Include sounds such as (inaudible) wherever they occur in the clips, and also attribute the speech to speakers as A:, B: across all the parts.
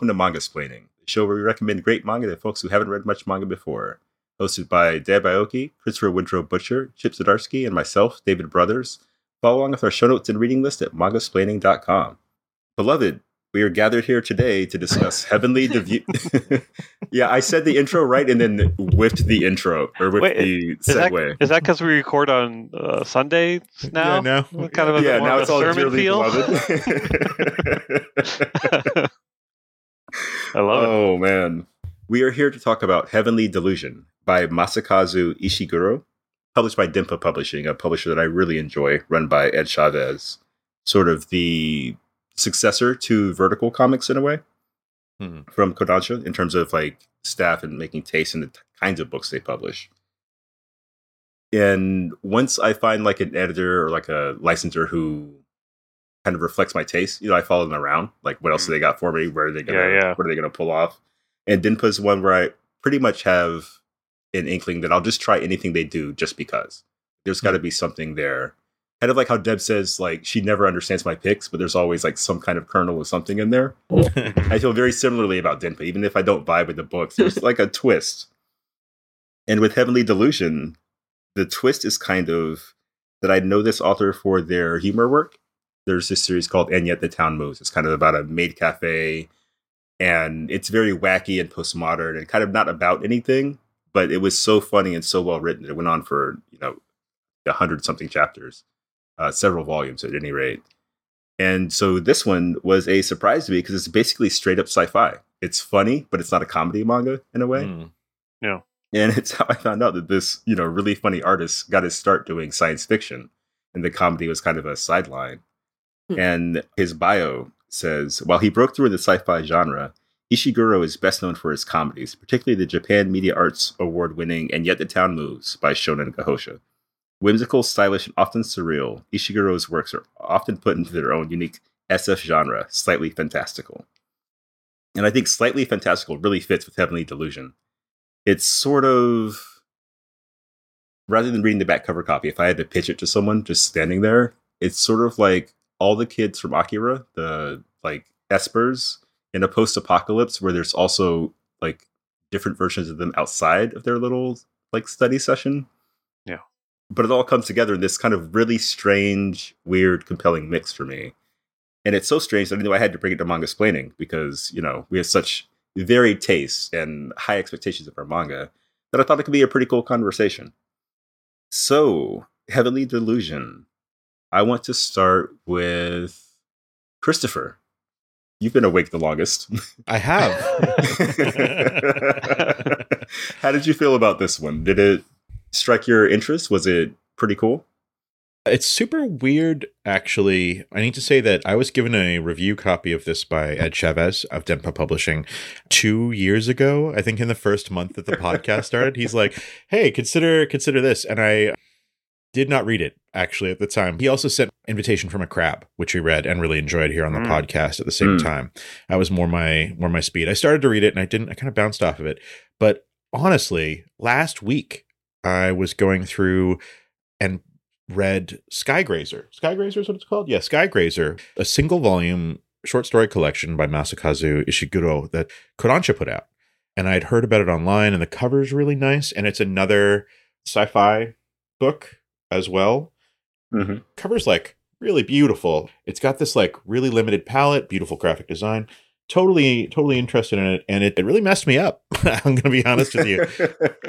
A: Hello, and welcome to Mangasplaining, the show where we recommend great manga to folks who haven't read much manga before. Hosted by Deb Aoki, Christopher Winthrop Butcher, Chip Zdarsky, and myself, David Brothers. Follow along with our show notes and reading list at mangasplaining.com. Beloved, we are gathered here today to discuss (laughs) Heavenly Deview. (laughs) yeah, I said the intro right and then whiffed the intro or whiffed
B: Wait,
A: the
B: Is that
A: segue.
B: is that because we record on uh, Sundays now?
C: Yeah, no.
B: Kind of a,
A: yeah, now
B: of
A: it's
B: a
A: all
B: sermon
A: dearly
B: feel? (laughs) I love it.
A: oh man, we are here to talk about Heavenly Delusion by Masakazu Ishiguro, published by Denpa Publishing, a publisher that I really enjoy, run by Ed Chavez. Sort of the successor to Vertical Comics in a way
C: Hmm.
A: from Kodansha in terms of like staff and making taste in the t- kinds of books they publish. And once I find like an editor or like a licensor who kind of reflects my taste, you know, I follow them around. Like, what else do mm. they got for me? Where are they gonna?
B: Yeah, yeah.
A: What are they gonna pull off? And Denpa's one where I pretty much have an inkling that I'll just try anything they do just because. There's got to mm. be something there. Kind of like how Deb says, like she never understands my picks, but there's always like some kind of kernel of something in there. (laughs) I feel very similarly about Denpa. Even if I don't vibe with the books, there's (laughs) like a twist. And with Heavenly Delusion, the twist is kind of that I know this author for their humor work. There's this series called And Yet the Town Moves. It's kind of about a maid cafe, and it's very wacky and postmodern and kind of not about anything, but it was so funny and so well written it went on for, you know, a hundred something chapters, uh, several volumes at any rate. And so this one was a surprise to me because it's basically straight up sci-fi. It's funny, but it's not a comedy manga in a way.
C: Mm.
A: And (laughs) it's how I found out that this, you know, really funny artist got his start doing science fiction, and the comedy was kind of a sideline.
D: Hmm.
A: And his bio says, while he broke through the sci-fi genre, Ishiguro is best known for his comedies, particularly the Japan Media Arts Award-winning "And Yet the Town Moves" by Shonen Gahosha. Whimsical, stylish, and often surreal, Ishiguro's works are often put into their own unique SF genre, slightly fantastical. And I think slightly fantastical really fits with Heavenly Delusion it's sort of rather than reading the back cover copy if i had to pitch it to someone just standing there it's sort of like all the kids from akira the like espers in a post-apocalypse where there's also like different versions of them outside of their little like study session
B: Yeah.
A: but it all comes together in this kind of really strange weird compelling mix for me and it's so strange that i knew i had to bring it to Mangasplaining because you know we have such varied tastes and high expectations of our manga that I thought it could be a pretty cool conversation. So, Heavenly Delusion. I want to start with Christopher. You've been awake the longest.
C: I have. (laughs)
A: How did you feel about this one? Did it strike your interest? Was it pretty cool?
C: it's super weird, actually. I need to say that I was given a review copy of this by Ed Chavez of Denpa Publishing two years ago. I think in the first month that the podcast started, he's like, "Hey, consider consider this," and I did not read it actually at the time. He also sent invitation from a crab, which we read and really enjoyed here on the
B: Mm.
C: podcast at the same
A: Mm.
C: time. That was more my more my speed. I started to read it and I didn't. I kind of bounced off of it, but honestly, last week I was going through and read Skygrazer. Skygrazer is what it's called? Yeah, Skygrazer, a single volume short story collection by Masakazu Ishiguro that Kodansha put out. And I'd heard about it online, and the cover is really nice. And it's another sci fi book as well.
A: Mm-hmm.
C: Cover's like really beautiful. It's got this like really limited palette, beautiful graphic design. Totally, totally interested in it. And it, it really messed me up. (laughs) I'm going to be honest with you.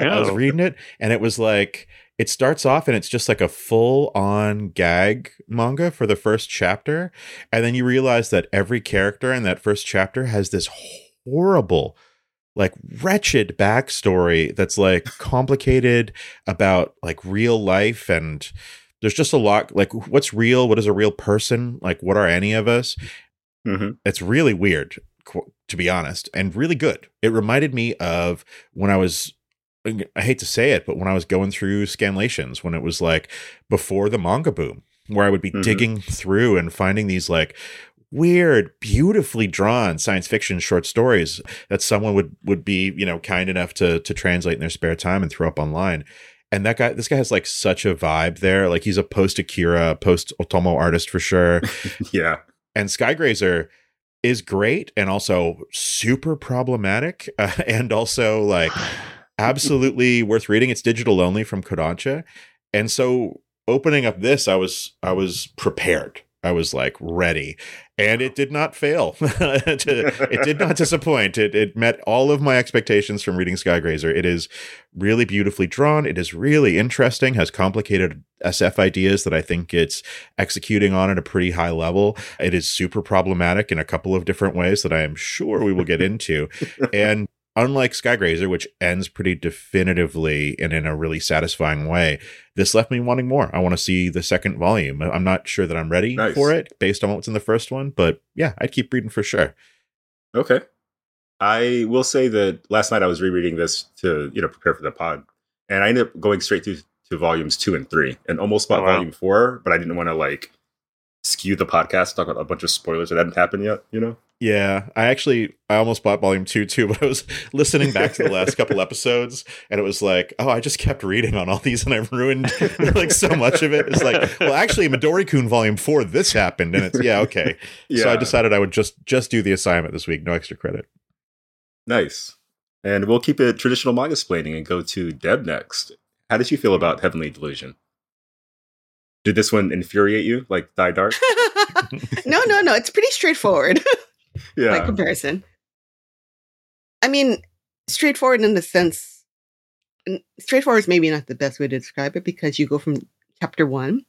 C: (laughs) I was reading it and it was like it starts off and it's just like a full on gag manga for the first chapter and then you realize that every character in that first chapter has this horrible like wretched backstory that's like (laughs) complicated about like real life and there's just a lot like what's real what is a real person like what are any of us
A: Mhm.
C: it's really weird to be honest and really good it reminded me of when i was i hate to say it but when i was going through scanlations when it was like before the manga boom where i would be
A: Mhm.
C: digging through and finding these like weird beautifully drawn science fiction short stories that someone would would be you know kind enough to to translate in their spare time and throw up online and that guy this guy has like such a vibe there like he's a post akira post otomo artist for sure (laughs)
A: yeah.
C: and Skygrazer is great and also super problematic uh, (laughs) and also like (sighs) absolutely worth reading. It's digital only from Kodansha. And so opening up this, I was I was prepared. I was like ready, and it did not fail. (laughs) it did not disappoint. It it met all of my expectations from reading Skygrazer. It is really beautifully drawn. It is really interesting. Has complicated SF ideas that I think it's executing on at a pretty high level. It is super problematic in a couple of different ways that I am sure we will get into, (laughs) and unlike Skygrazer, which ends pretty definitively and in a really satisfying way, this left me wanting more. I want to see the second volume. I'm not sure that I'm ready
A: Nice.
C: for it based on what's in the first one, but yeah, I'd keep reading for sure.
A: Okay. I will say that last night I was rereading this to, you know, prepare for the pod. And I ended up going straight through to volumes two and three and almost bought
B: Oh, wow.
A: volume four, but I didn't want to like skew the podcast, talk about a bunch of spoilers that hadn't happened yet, you know?
C: Yeah, I actually I almost bought volume two too, (laughs) but I was listening back to the last couple (laughs) episodes, and it was like, oh, I just kept reading on all these, and I ruined (laughs) like so much of it. It's like, well, actually, Midori Kun volume four, this happened, and it's yeah, okay.
A: Yeah.
C: So I decided I would just just do the assignment this week, no extra credit.
A: Nice. And we'll keep it traditional Mangasplaining and go to Deb next. How did you feel about Heavenly Delusion? Did this one infuriate you like Dai Dark? (laughs)
D: no, no, no. It's pretty straightforward (laughs)
A: yeah.
D: by comparison. I mean, straightforward in the sense, straightforward is maybe not the best way to describe it because you go from chapter one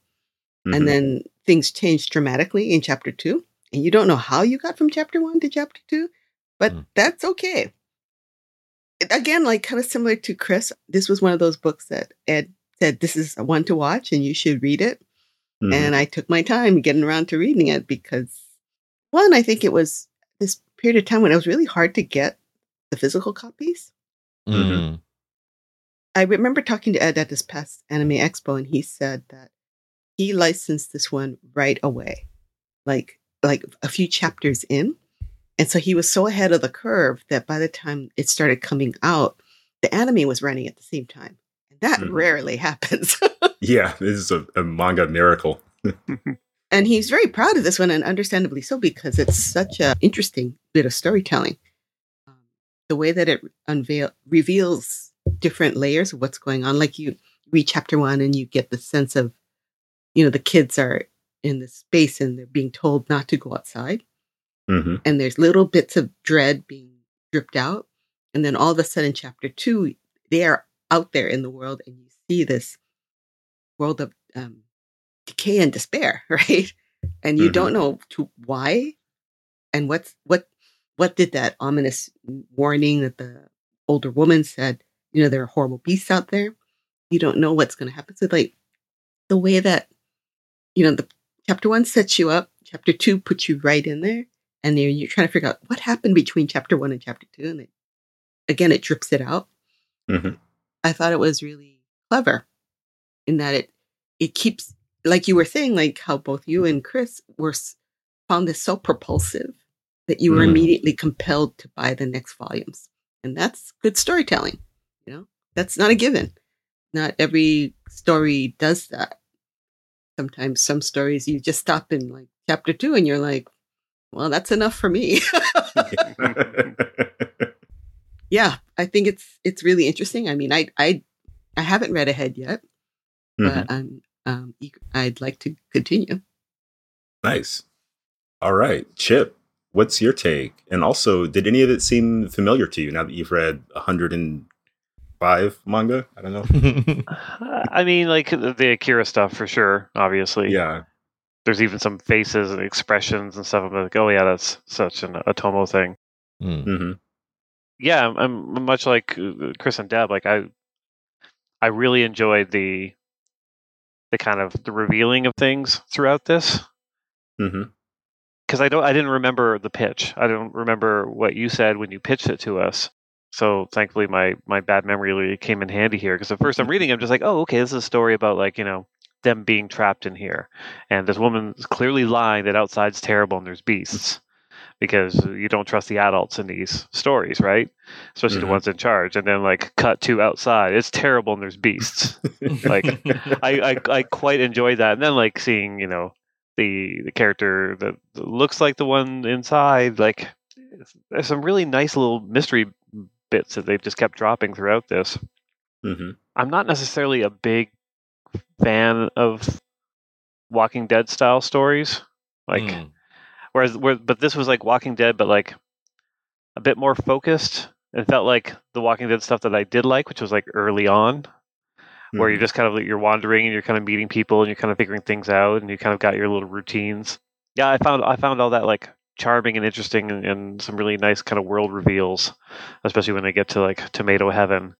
A: Mhm.
D: and then things change dramatically in chapter two, and you don't know how you got from chapter one to chapter two, but
C: Mm.
D: that's okay. Again, like kind of similar to Chris, this was one of those books that Ed said this is one to watch and you should read it.
A: Mhm.
D: And I took my time getting around to reading it because, one, I think it was this period of time when it was really hard to get the physical copies.
A: Mhm.
D: I remember talking to Ed at this past Anime Expo, and he said that he licensed this one right away, like like a few chapters in, and so he was so ahead of the curve that by the time it started coming out, the anime was running at the same time, and that
A: Mhm.
D: rarely (laughs) happens.
A: Yeah, this is a, a manga miracle. (laughs)
D: and he's very proud of this one, and understandably so because it's such a interesting bit of storytelling. Um, the way that it unveil reveals different layers of what's going on, like you read chapter one and you get the sense of, you know, the kids are in this space and they're being told not to go outside,
A: hmm
D: and there's little bits of dread being dripped out, and then all of a sudden, chapter two, they are out there in the world, and you see this world of um, decay and despair, (laughs) right? And you
A: Mhm.
D: don't know to why, and what's what what did that ominous warning that the older woman said? You know, there are horrible beasts out there. You don't know what's going to happen. So, like the way that you know the chapter one sets you up, chapter two puts you right in there, and then you're trying to figure out what happened between chapter one and chapter two, and it, again, it drips it out.
A: Mhm.
D: I thought it was really clever in that it it keeps like you were saying, like how both you and Chris were found this so propulsive that you were
A: Mm.
D: immediately compelled to buy the next volumes, and that's good storytelling. You know, that's not a given. Not every story does that. Sometimes some stories you just stop in like chapter two, and you're like, well, that's enough for me. (laughs) (laughs) yeah, I think it's it's really interesting. I mean, I I I haven't read ahead yet,
A: Mhm.
D: but I'm um I'd like to continue.
A: Nice. All right, Chip. What's your take? And also, did any of it seem familiar to you now that you've read 105 manga? I don't know. (laughs)
B: I mean, like the the Akira stuff for sure. Obviously,
A: Yeah.
B: There's even some faces and expressions and stuff. I'm like, oh yeah, that's such an Otomo thing.
C: Mm.
A: hmm
B: Yeah, I'm, I'm much like uh, Chris and Deb. Like I, I really enjoyed the, the kind of the revealing of things throughout this.
A: hmm
B: because I don't I didn't remember the pitch. I don't remember what you said when you pitched it to us. So thankfully my my bad memory really came in handy here because at first I'm reading I'm just like, "Oh, okay, this is a story about like, you know, them being trapped in here. And this woman's clearly lying that outside's terrible and there's beasts." Because you don't trust the adults in these stories, right? Especially
A: Mhm.
B: the ones in charge. And then like cut to outside. It's terrible and there's beasts. (laughs) Like, I, I I quite enjoyed that. And then like seeing, you know, the the character that looks like the one inside. Like there's some really nice little mystery bits that they've just kept dropping throughout this.
A: hmm
B: I'm not necessarily a big fan of Walking Dead style stories. Like
C: Mm.
B: Whereas where, but this was like Walking Dead, but like a bit more focused. It felt like the Walking Dead stuff that I did like, which was like early on, where you're mm-hmm. just kind of like you're wandering and you're kind of meeting people and you're kind of figuring things out and you kind of got your little routines. Yeah, I found I found all that like charming and interesting and, and some really nice kind of world reveals, especially when they get to like tomato heaven.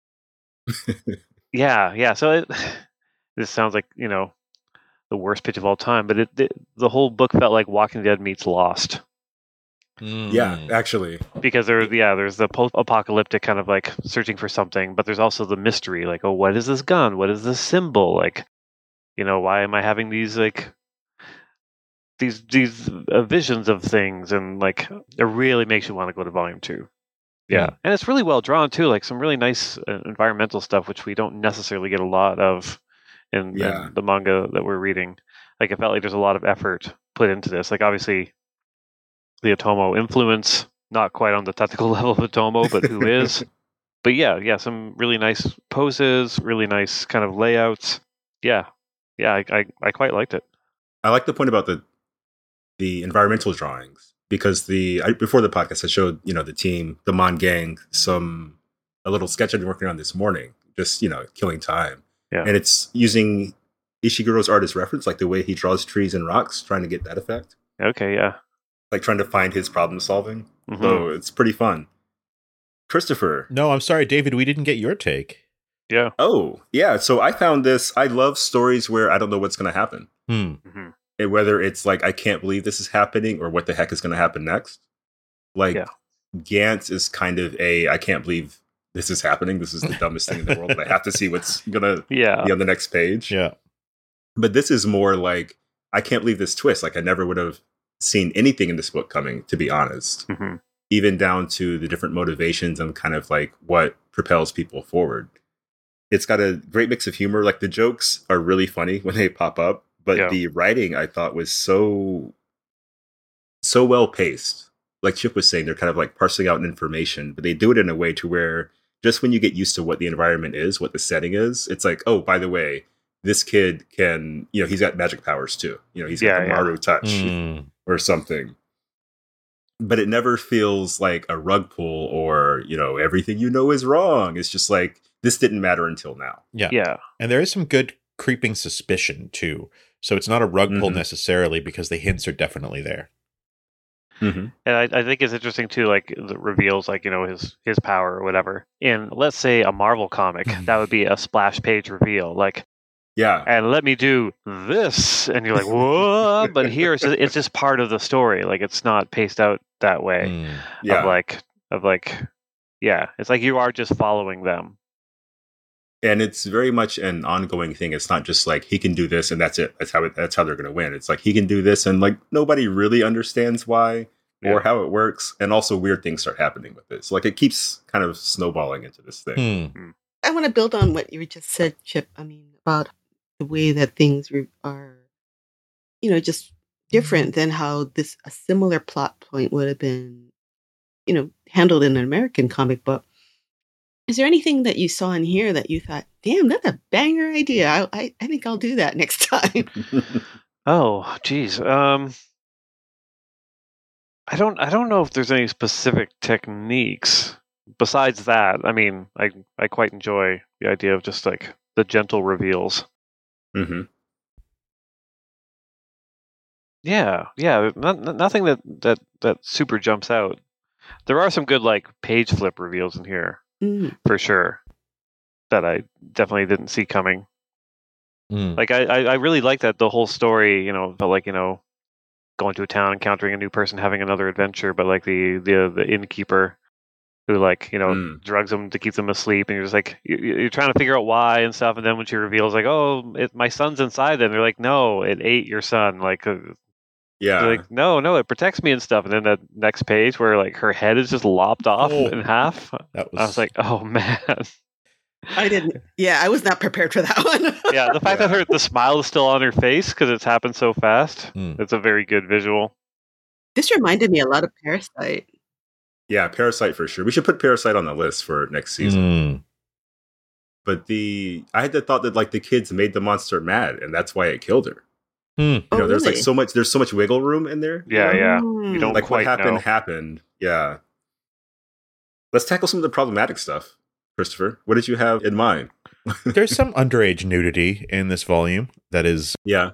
B: (laughs) yeah, yeah. So it, (sighs) this sounds like you know the worst pitch of all time, but it, it the whole book felt like Walking Dead meets Lost
A: yeah,
C: Mm.
A: actually.
B: because there, yeah, there's the post-apocalyptic kind of like searching for something, but there's also the mystery, like, oh, what is this gun? What is this symbol? Like, you know, why am I having these like these these uh, visions of things? And like, it really makes you want to go to volume two. Yeah,
C: Mm.
B: and it's really well drawn too. Like some really nice uh, environmental stuff, which we don't necessarily get a lot of in,
A: Yeah.
B: in the manga that we're reading. Like, it felt like there's a lot of effort put into this. Like, obviously, the Otomo influence, not quite on the technical (laughs) level of Otomo, but who (laughs) is? but yeah, yeah, some really nice poses, really nice kind of layouts. Yeah, yeah, I, I, I quite liked it.
A: I like the point about the the environmental drawings because the I, before the podcast I showed you know the team the Mon gang some a little sketch I've been working on this morning just you know killing time
B: Yeah.
A: and it's using Ishiguro's artist reference like the way he draws trees and rocks trying to get that effect
B: Okay, yeah.
A: like trying to find his problem solving
B: Mhm.
A: so it's pretty fun. Christopher
C: No, I'm sorry, David. We didn't get your take.
B: Yeah.
A: oh yeah so I found this I love stories where I don't know what's going to happen
C: Hmm.
B: hmm
A: and whether it's like I can't believe this is happening or what the heck is going to happen next. Like
B: Yeah.
A: Gantz is kind of a I can't believe this is happening. This is the dumbest thing in the world. But I have to see what's (laughs) going to
B: Yeah.
A: be on the next page.
C: Yeah.
A: But this is more like I can't believe this twist. Like I never would have seen anything in this book coming. To be honest,
B: hmm
A: even down to the different motivations and kind of like what propels people forward. It's got a great mix of humor. Like the jokes are really funny when they pop up, but
B: Yeah.
A: the writing I thought was so so well paced. Like Chip was saying, they're kind of like parsing out information, but they do it in a way to where just when you get used to what the environment is, what the setting is, it's like, oh, by the way, this kid can, you know, he's got magic powers too. You know, he's got
B: Yeah,
A: the
B: yeah.
A: Maru touch
C: Mm.
A: or something. But it never feels like a rug pull or, you know, everything you know is wrong. It's just like this didn't matter until now.
C: Yeah.
B: Yeah.
C: And there is some good creeping suspicion too. So it's not a rug pull
A: Mhm.
C: necessarily because the hints are definitely there.
A: Mm-hmm.
B: And I, I think it's interesting too, like the reveals, like you know his his power or whatever. In let's say a Marvel comic, (laughs) that would be a splash page reveal, like
A: Yeah.
B: and let me do this, and you're like, (laughs) whoa! but here it's just, it's just part of the story, like it's not paced out that way.
C: Mm.
A: Yeah.
B: Of like of like, yeah, it's like you are just following them.
A: And it's very much an ongoing thing. It's not just like he can do this and that's it. That's how it, that's how they're going to win. It's like he can do this and like nobody really understands why or how it works. And also weird things start happening with it. So like it keeps kind of snowballing into this thing.
C: Hmm.
D: I want to build on what you just said, Chip. I mean, about the way that things re- are, you know, just different than how this a similar plot point would have been, you know, handled in an American comic book. Is there anything that you saw in here that you thought, "Damn, that's a banger idea. I, I, I think I'll do that next time." (laughs)
B: Oh, geez. Um, I don't. I don't know if there's any specific techniques besides that. I mean, I I quite enjoy the idea of just like the gentle reveals.
A: hmm
B: Yeah, yeah. Not, nothing that that that super jumps out. There are some good like page flip reveals in here
D: Mm.
B: for sure that I definitely didn't see coming.
C: Mm.
B: Like I, I, I really like that the whole story, you know, but like, you know, going to a town, encountering a new person, having another adventure, but like the the the innkeeper who like, you know,
A: Mm.
B: drugs them to keep them asleep and you're just like you- you- you're trying to figure out why and stuff and then when she reveals like, "Oh, it, my son's inside them." They're like, "No, it ate your son." Like uh,
A: Yeah.
B: they're like, "No, no, it protects me and stuff." And then the next page where like her head is just lopped off
C: Oh.
B: in half.
C: That was,
B: I was like, "Oh man."
D: I didn't. Yeah, I was not prepared for that one. (laughs)
B: yeah, the fact that her the smile is still on her face because it's happened so fast.
C: Hmm.
B: It's a very good visual.
D: this reminded me a lot of Parasyte.
A: Yeah, Parasyte for sure. We should put Parasyte on the list for next season.
C: Mm.
A: But the I had the thought that like the kids made the monster mad, and that's why it killed her.
C: Hmm.
A: You
D: Oh,
A: know, there's like so much there's so much wiggle room in there.
B: Yeah, yeah. You don't
A: like
B: quite
A: what happened
B: know.
A: happened. Yeah. Let's tackle some of the problematic stuff. Christopher, what did you have in mind? (laughs)
C: There's some underage nudity in this volume that is
A: Yeah.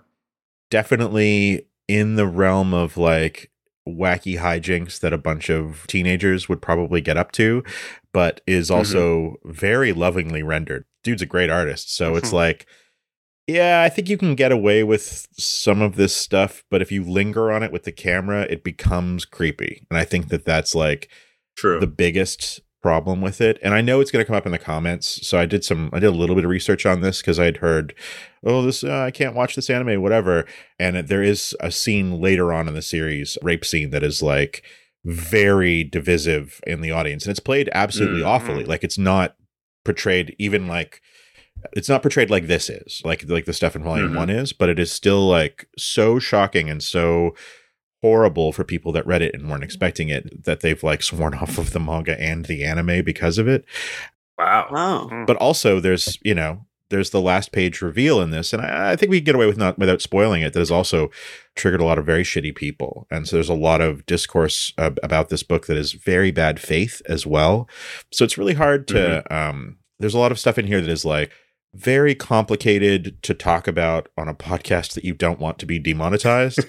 C: definitely in the realm of like wacky hijinks that a bunch of teenagers would probably get up to, but is also very lovingly rendered. Dude's a great artist. So it's
B: Mhm.
C: like, yeah, I think you can get away with some of this stuff, but if you linger on it with the camera, it becomes creepy. And I think that that's like
A: True.
C: the biggest problem with it and i know it's going to come up in the comments so i did some i did a little bit of research on this because i'd heard oh this uh, i can't watch this anime whatever and there is a scene later on in the series rape scene that is like very divisive in the audience and it's played absolutely
A: Mm.
C: awfully like it's not portrayed even like it's not portrayed like this is like like the stuff in volume
A: Mhm.
C: one is but it is still like so shocking and so horrible for people that read it and weren't expecting it that they've like sworn (laughs) off of the manga and the anime because of it
A: wow.
D: Wow.
C: but also there's you know there's the last page reveal in this and I, I think we can get away with not without spoiling it that has also triggered a lot of very shitty people and so there's a lot of discourse uh, about this book that is very bad faith as well so it's really hard to um there's a lot of stuff in here that is like very complicated to talk about on a podcast that you don't want to be demonetized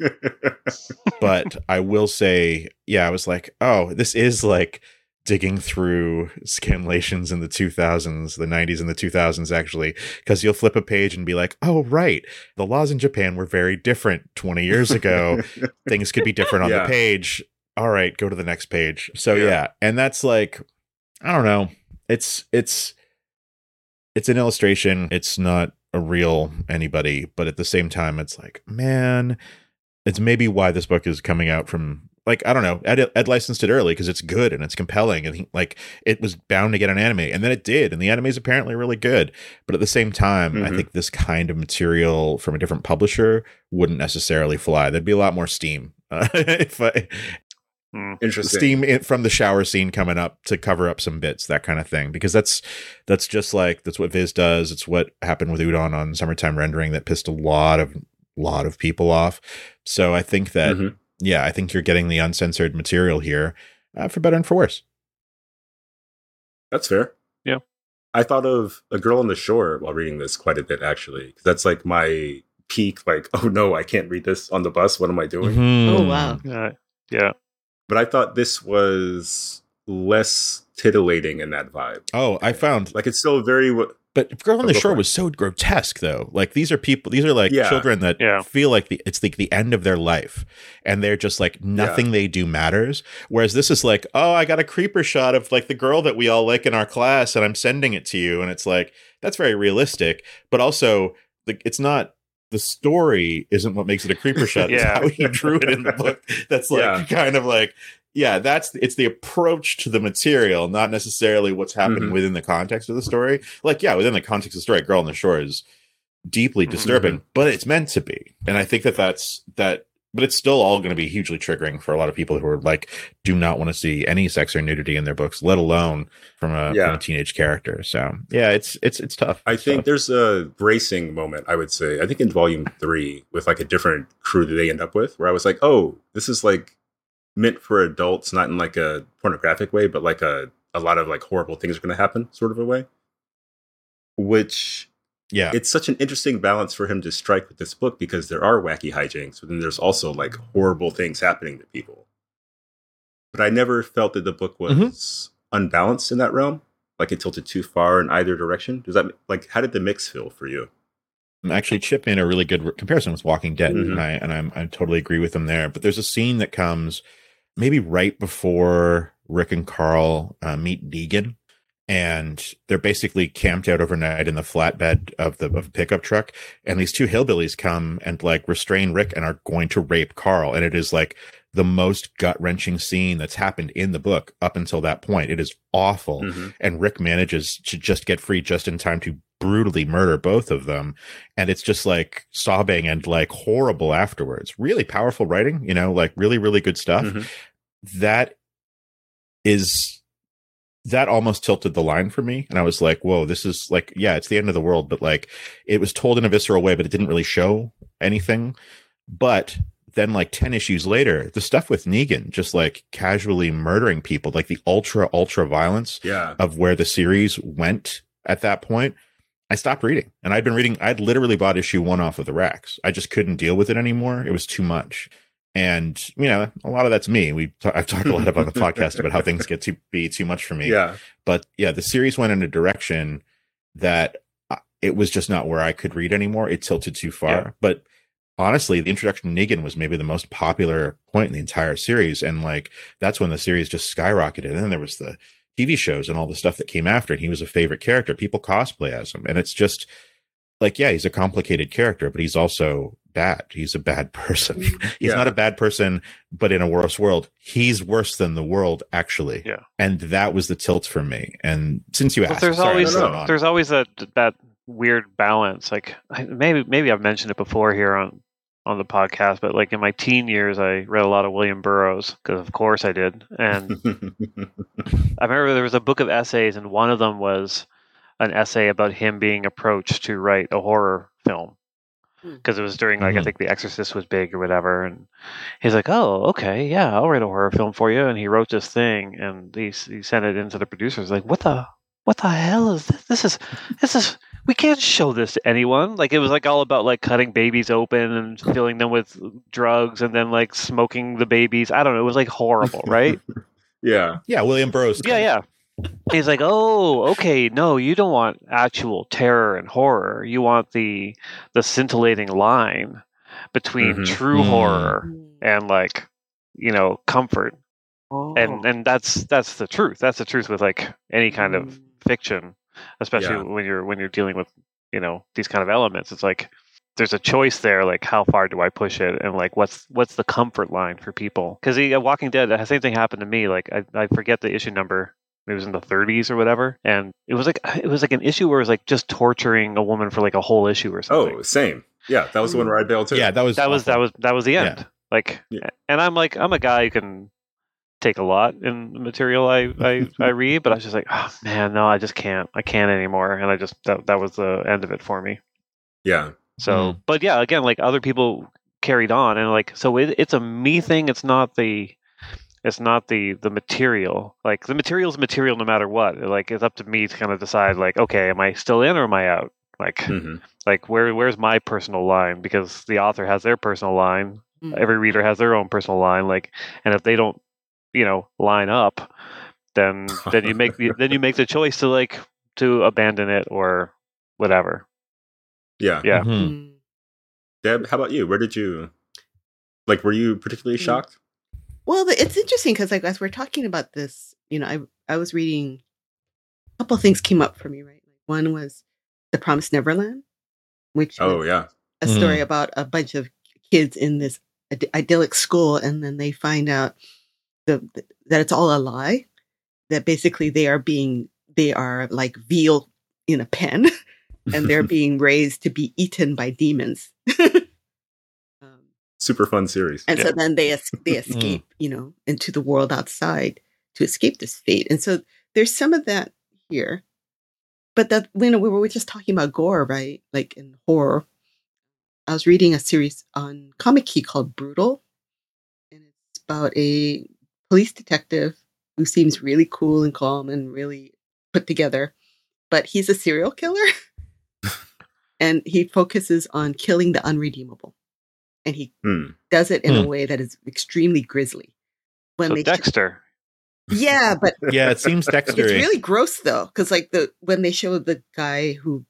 C: (laughs) but I will say, yeah, I was like, oh, this is like digging through scanlations in the 2000s, the 90s and the 2000s, actually, because you'll flip a page and be like, oh, right, the laws in Japan were very different 20 years ago. (laughs) Things could be different on
A: Yeah.
C: the page. All right, go to the next page. So
A: Yeah.
C: yeah, and that's like, I don't know. It's it's it's an illustration. It's not a real anybody, but at the same time, it's like, man, it's maybe why this book is coming out from like I don't know. Ed, Ed licensed it early because it's good and it's compelling, and he, like it was bound to get an anime, and then it did, and the anime is apparently really good. But at the same time, I
A: Mhm.
C: think this kind of material from a different publisher wouldn't necessarily fly. There'd be a lot more steam uh, (laughs) if I,
A: Interesting.
C: steam in, from the shower scene coming up to cover up some bits, that kind of thing. Because that's that's just like that's what Viz does. It's what happened with Udon on summertime rendering that pissed a lot of lot of people off. So I think that
A: Mhm.
C: yeah, I think you're getting the uncensored material here uh, for better and for worse.
A: That's fair.
B: Yeah.
A: I thought of a girl on the shore while reading this quite a bit, actually. that's like my peak. Like, (laughs) oh no, I can't read this on the bus. What am I doing?
C: Mhm.
D: Oh, wow.
B: Uh, yeah.
A: But I thought this was less titillating in that vibe.
C: Oh, I found
A: Like, it's still very. w-
C: But Girl on
A: Oh,
C: the
A: go
C: Shore was so grotesque, though. Like these are people; these are like
A: Yeah.
C: children that
B: Yeah.
C: feel like the, it's like the end of their life, and they're just like nothing they do matters. Whereas this is like, oh, I got a creeper shot of like the girl that we all like in our class, and I'm sending it to you, and it's like that's very realistic, but also like it's not. The story isn't what makes it a creeper shot. It's (laughs)
B: Yeah.
C: how he drew it in the book. (laughs) That's like
A: Yeah.
C: kind of like yeah, that's it's the approach to the material, not necessarily what's happening
A: Mhm.
C: within the context of the story. Like, yeah, within the context of the story, Girl on the Shore is deeply disturbing, but it's meant to be, and I think that that's that. But it's still all going to be hugely triggering for a lot of people who are like, do not want to see any sex or nudity in their books, let alone from a,
A: Yeah.
C: from a teenage character. So, yeah, it's it's it's tough.
A: I think
C: So-
A: there's a bracing moment, I would say. I think in volume three, with like a different crew that they end up with, where I was like, oh, this is like meant for adults, not in like a pornographic way, but like a, a lot of like horrible things are going to happen sort of a way. Which
C: yeah,
A: it's such an interesting balance for him to strike with this book because there are wacky hijinks, but then there's also like horrible things happening to people. But I never felt that the book was
C: Mhm.
A: unbalanced in that realm. Like it tilted too far in either direction. Does that like how did the mix feel for you?
C: actually Chip made a really good re- comparison with Walking Dead,
A: Mhm.
C: and I and I'm, I totally agree with him there. But there's a scene that comes maybe right before Rick and Carl uh, meet Negan, and they're basically camped out overnight in the flatbed of the of a pickup truck, and these two hillbillies come and like restrain Rick and are going to rape Carl, and it is like the most gut wrenching scene that's happened in the book up until that point. It is awful.
A: Mhm.
C: And Rick manages to just get free just in time to brutally murder both of them. And it's just like sobbing and like horrible afterwards. Really powerful writing, you know, like really, really good stuff.
A: Mhm.
C: That is that almost tilted the line for me. And I was like, whoa, this is like, yeah, it's the end of the world, but like it was told in a visceral way, but it didn't really show anything. But then like 10 issues later, the stuff with Negan just like casually murdering people, like the ultra, ultra violence
A: Yeah.
C: of where the series went at that point, I stopped reading. And I'd been reading, I'd literally bought issue one off of the racks. I just couldn't deal with it anymore. It was too much. And, you know, a lot of that's me. We, t- I've talked a lot about the podcast about how things get to be too much for me.
A: Yeah.
C: But yeah, the series went in a direction that uh, it was just not where I could read anymore. It tilted too far.
B: Yeah.
C: But honestly, the introduction to Negan was maybe the most popular point in the entire series. And like, that's when the series just skyrocketed. And then there was the TV shows and all the stuff that came after. And he was a favorite character. People cosplay as him. And it's just like, yeah, he's a complicated character, but he's also bad. He's a bad person. Mm-hmm. (laughs) he's
A: Yeah.
C: not a bad person, but in a worse world, he's worse than the world, actually.
B: Yeah.
C: And that was the tilt for me. And since you
B: But
C: asked,
B: there's
C: sorry,
B: always
C: I'm
A: no,
B: there's always that that weird balance. Like maybe maybe I've mentioned it before here on on the podcast, but like in my teen years, I read a lot of William Burroughs because of course I did, and (laughs) I remember there was a book of essays, and one of them was an essay about him being approached to write a horror film. Because it was during like I
C: Mhm.
B: think The Exorcist was big or whatever, and he's like, "Oh, okay, yeah, I'll write a horror film for you." And he wrote this thing, and he he sent it into the producers. Like, what the what the hell is this? This is this is we can't show this to anyone. Like it was like all about like cutting babies open and filling them with drugs and then like smoking the babies. I don't know. It was like horrible, right? (laughs)
A: yeah.
C: yeah, William Burroughs.
B: Yeah, yeah. He's like, oh, okay, no, you don't want actual terror and horror. You want the the scintillating line between
A: Mhm.
B: true
C: Mm.
B: horror and like, you know, comfort.
D: Oh.
B: And and that's that's the truth. That's the truth with like any kind of
D: Mm.
B: fiction, especially
A: Yeah.
B: when you're when you're dealing with, you know, these kind of elements. It's like there's a choice there like how far do i push it and like what's what's the comfort line for people because the uh, walking dead the same thing happened to me like I, I forget the issue number it was in the 30s or whatever and it was like it was like an issue where it was like just torturing a woman for like a whole issue or something
A: Oh, same. Yeah, that was the one where I bailed too.
C: Yeah, that was
B: that was that was that was the
C: Yeah.
B: end like
A: Yeah.
B: and i'm like i'm a guy who can take a lot in the material i i, I (laughs) read but i was just like oh man no i just can't i can't anymore and i just that, that was the end of it for me
A: Yeah.
B: so, hmm. but yeah, again, like other people carried on, and like so, it, it's a me thing. It's not the, it's not the the material. Like the material is material no matter what. Like it's up to me to kind of decide. Like, okay, am I still in or am I out? Like,
A: hmm
B: like where where's my personal line? Because the author has their personal line.
D: Mm.
B: Every reader has their own personal line. Like, and if they don't, you know, line up, then then you make the then you make the choice to like to abandon it or whatever.
A: Yeah.
B: Yeah.
C: Mhm.
D: Mm.
A: Deb, how about you? Where did you like? Were you particularly
D: Mm.
A: shocked?
D: Well, it's interesting because, like, as we're talking about this, you know, I I was reading a couple things came up for me, right? Like one was The Promised Neverland, which
A: Oh yeah.
D: a story mm. about a bunch of kids in this Id- idyllic school, and then they find out the, that it's all a lie. That basically they are being they are like veal in a pen, (laughs) and they're (laughs) being raised to be eaten by demons. (laughs)
A: super fun series.
D: and
B: Yeah.
D: so then they es- they (laughs) mm. escape, you know, into the world outside to escape this fate. And so there's some of that here, but that you know we were just talking about gore, right? Like in horror. I was reading a series on Comikey called Brutal, and it's about a police detective who seems really cool and calm and really put together, but he's a serial killer, (laughs) and he focuses on killing the unredeemable, and he
A: Hmm.
D: does it in a
C: Hmm.
D: way that is extremely grisly. When
B: so
D: they
B: Dexter.
D: yeah, but (laughs)
C: Yeah, it seems Dexter.
D: it's really gross though, because like the when they show the guy who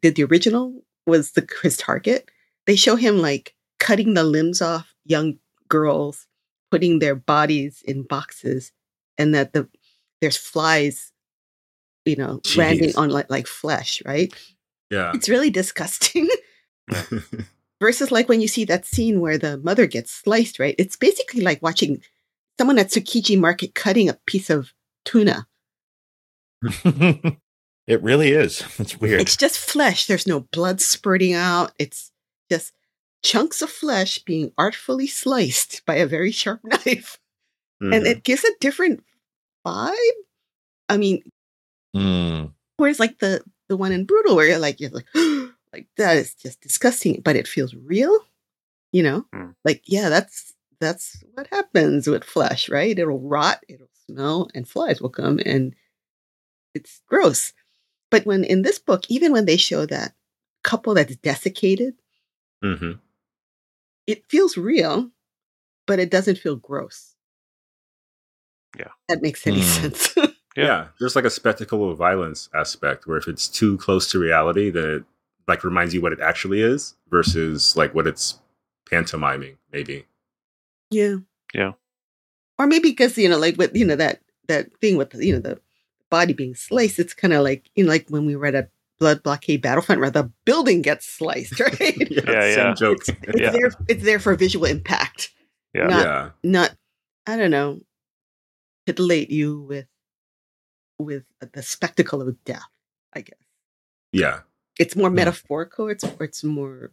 D: did the original was the his target, they show him like cutting the limbs off young girls, putting their bodies in boxes, and that the there's flies, you know, landing on like like flesh, right?
A: Yeah.
D: It's really disgusting. (laughs) (laughs) versus like when you see that scene where the mother gets sliced, right? It's basically like watching someone at Tsukiji Market cutting a piece of tuna. (laughs)
C: it really is. It's weird.
D: It's just flesh. There's no blood spurting out. It's just chunks of flesh being artfully sliced by a very sharp (laughs) knife.
A: Mhm.
D: And it gives a different vibe. I mean,
C: Mm.
D: whereas like the the one in Brutal where you're like you're like (gasps) like that is just disgusting, but it feels real. You know?
B: Mm.
D: Like, yeah, that's that's what happens with flesh, right? It'll rot, it'll smell, and flies will come and it's gross. But when in this book, even when they show that couple that's desiccated,
A: Mhm.
D: it feels real, but it doesn't feel gross.
B: Yeah.
D: That makes any
C: Hmm.
D: sense.
B: Yeah. (laughs)
A: Yeah. there's like a spectacle of violence aspect where if it's too close to reality, then it like reminds you what it actually is versus like what it's pantomiming, maybe.
D: yeah.
B: Yeah.
D: Or maybe because, you know, like with, you know, that that thing with, you know, the body being sliced, it's kind of like, you know, like when we read a blood blockade battlefront where the building gets sliced, (laughs) right? (laughs)
B: Yeah,
A: same
B: yeah.
A: joke.
D: It's, it's
B: Yeah.
D: there it's there for visual impact.
B: Yeah.
D: Not-
A: yeah.
D: Not I don't know, titillate you with with the spectacle of death, I guess.
A: Yeah.
D: It's more metaphorical. It's it's more,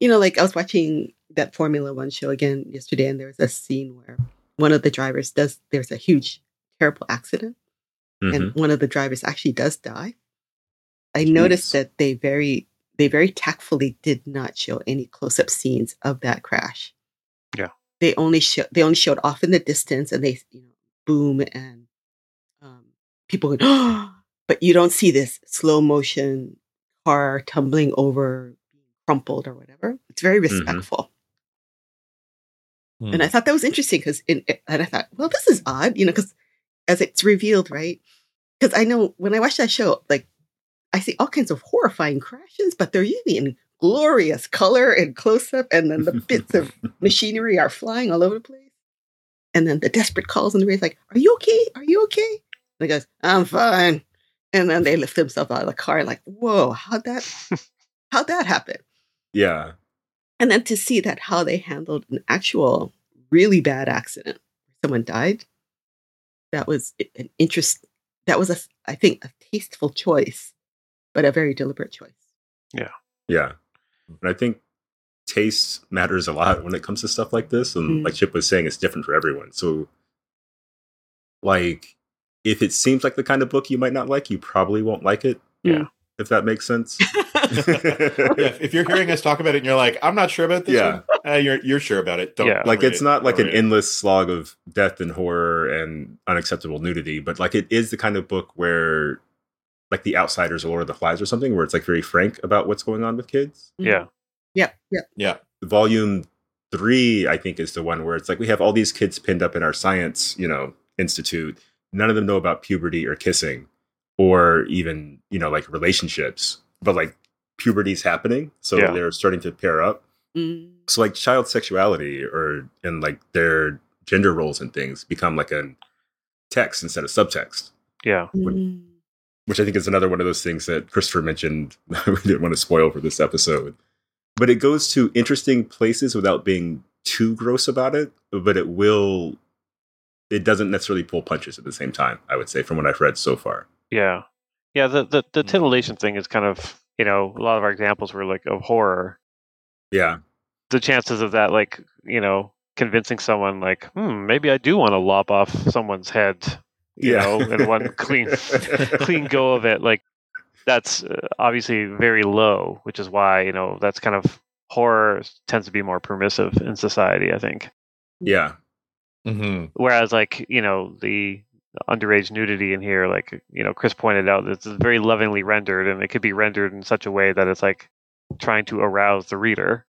D: you know, like I was watching that Formula One show again yesterday, and there was a scene where one of the drivers does. There's a huge, terrible accident,
A: Mhm.
D: and one of the drivers actually does die. I noticed that they very they very tactfully did not show any close up scenes of that crash.
B: Yeah.
D: they only show they only showed off in the distance, and they you know boom and um, people go, (gasps) but you don't see this slow motion car tumbling over, crumpled or whatever. It's very mm-hmm. respectful. And hmm. I thought that was interesting because, and I thought, well, this is odd, you know, because as it's revealed, right? Because I know when I watch that show, like I see all kinds of horrifying crashes, but they're usually in glorious color and close up, and then the bits of (laughs) machinery are flying all over the place. And then the desperate calls on the radio, like, "Are you okay? Are you okay?" And he goes, "I'm fine." And then they lift themselves out of the car, like, "Whoa, how'd that? (laughs) how'd that happen?"
A: Yeah.
D: And then to see that how they handled an actual really bad accident, someone died. That was an interest. That was a, I think, a tasteful choice, but a very deliberate choice.
A: Yeah. Yeah. And I think taste matters a lot when it comes to stuff like this. And
D: Mm.
A: like Chip was saying, it's different for everyone. So, like, if it seems like the kind of book you might not like, you probably won't like it.
B: Yeah.
A: If that makes sense. (laughs)
C: yeah, if you're hearing us talk about it and you're like, I'm not sure about this
A: Yeah.
C: one, uh, you're you're sure about it. Don't
B: Yeah.
C: don't
A: like it's
C: it.
A: not like
C: Don't
A: an
C: read it.
A: endless slog of death and horror and unacceptable nudity, but like it is the kind of book where like The Outsiders or Lord of the Flies or something, where it's like very frank about what's going on with kids.
B: Yeah.
D: Yeah. Yep.
C: Yeah.
A: volume three, I think, is the one where it's like we have all these kids pinned up in our science, you know, institute. None of them know about puberty or kissing or even, you know, like relationships, but like puberty's happening. So
B: Yeah.
A: they're starting to pair up.
D: Mm.
A: So like child sexuality or and like their gender roles and things become like a text instead of subtext,
B: Yeah.
D: Mm.
A: which I think is another one of those things that Christopher mentioned (laughs) we didn't want to spoil for this episode. But it goes to interesting places without being too gross about it, but it will it doesn't necessarily pull punches at the same time, I would say, from what I've read so far.
B: Yeah. Yeah. The, the, the
C: Mm.
B: titillation thing is kind of, you know, a lot of our examples were like of horror.
A: Yeah.
B: The chances of that, like, you know, convincing someone, like, hmm, maybe I do want to lop off someone's head, you
A: Yeah.
B: know, in one (laughs) clean, clean go of it. Like, that's uh, obviously very low, which is why, you know, that's kind of horror tends to be more permissive in society, I think.
A: Yeah.
C: Mhm.
B: whereas like you know the underage nudity in here like you know chris pointed out it's very lovingly rendered and it could be rendered in such a way that it's like trying to arouse the reader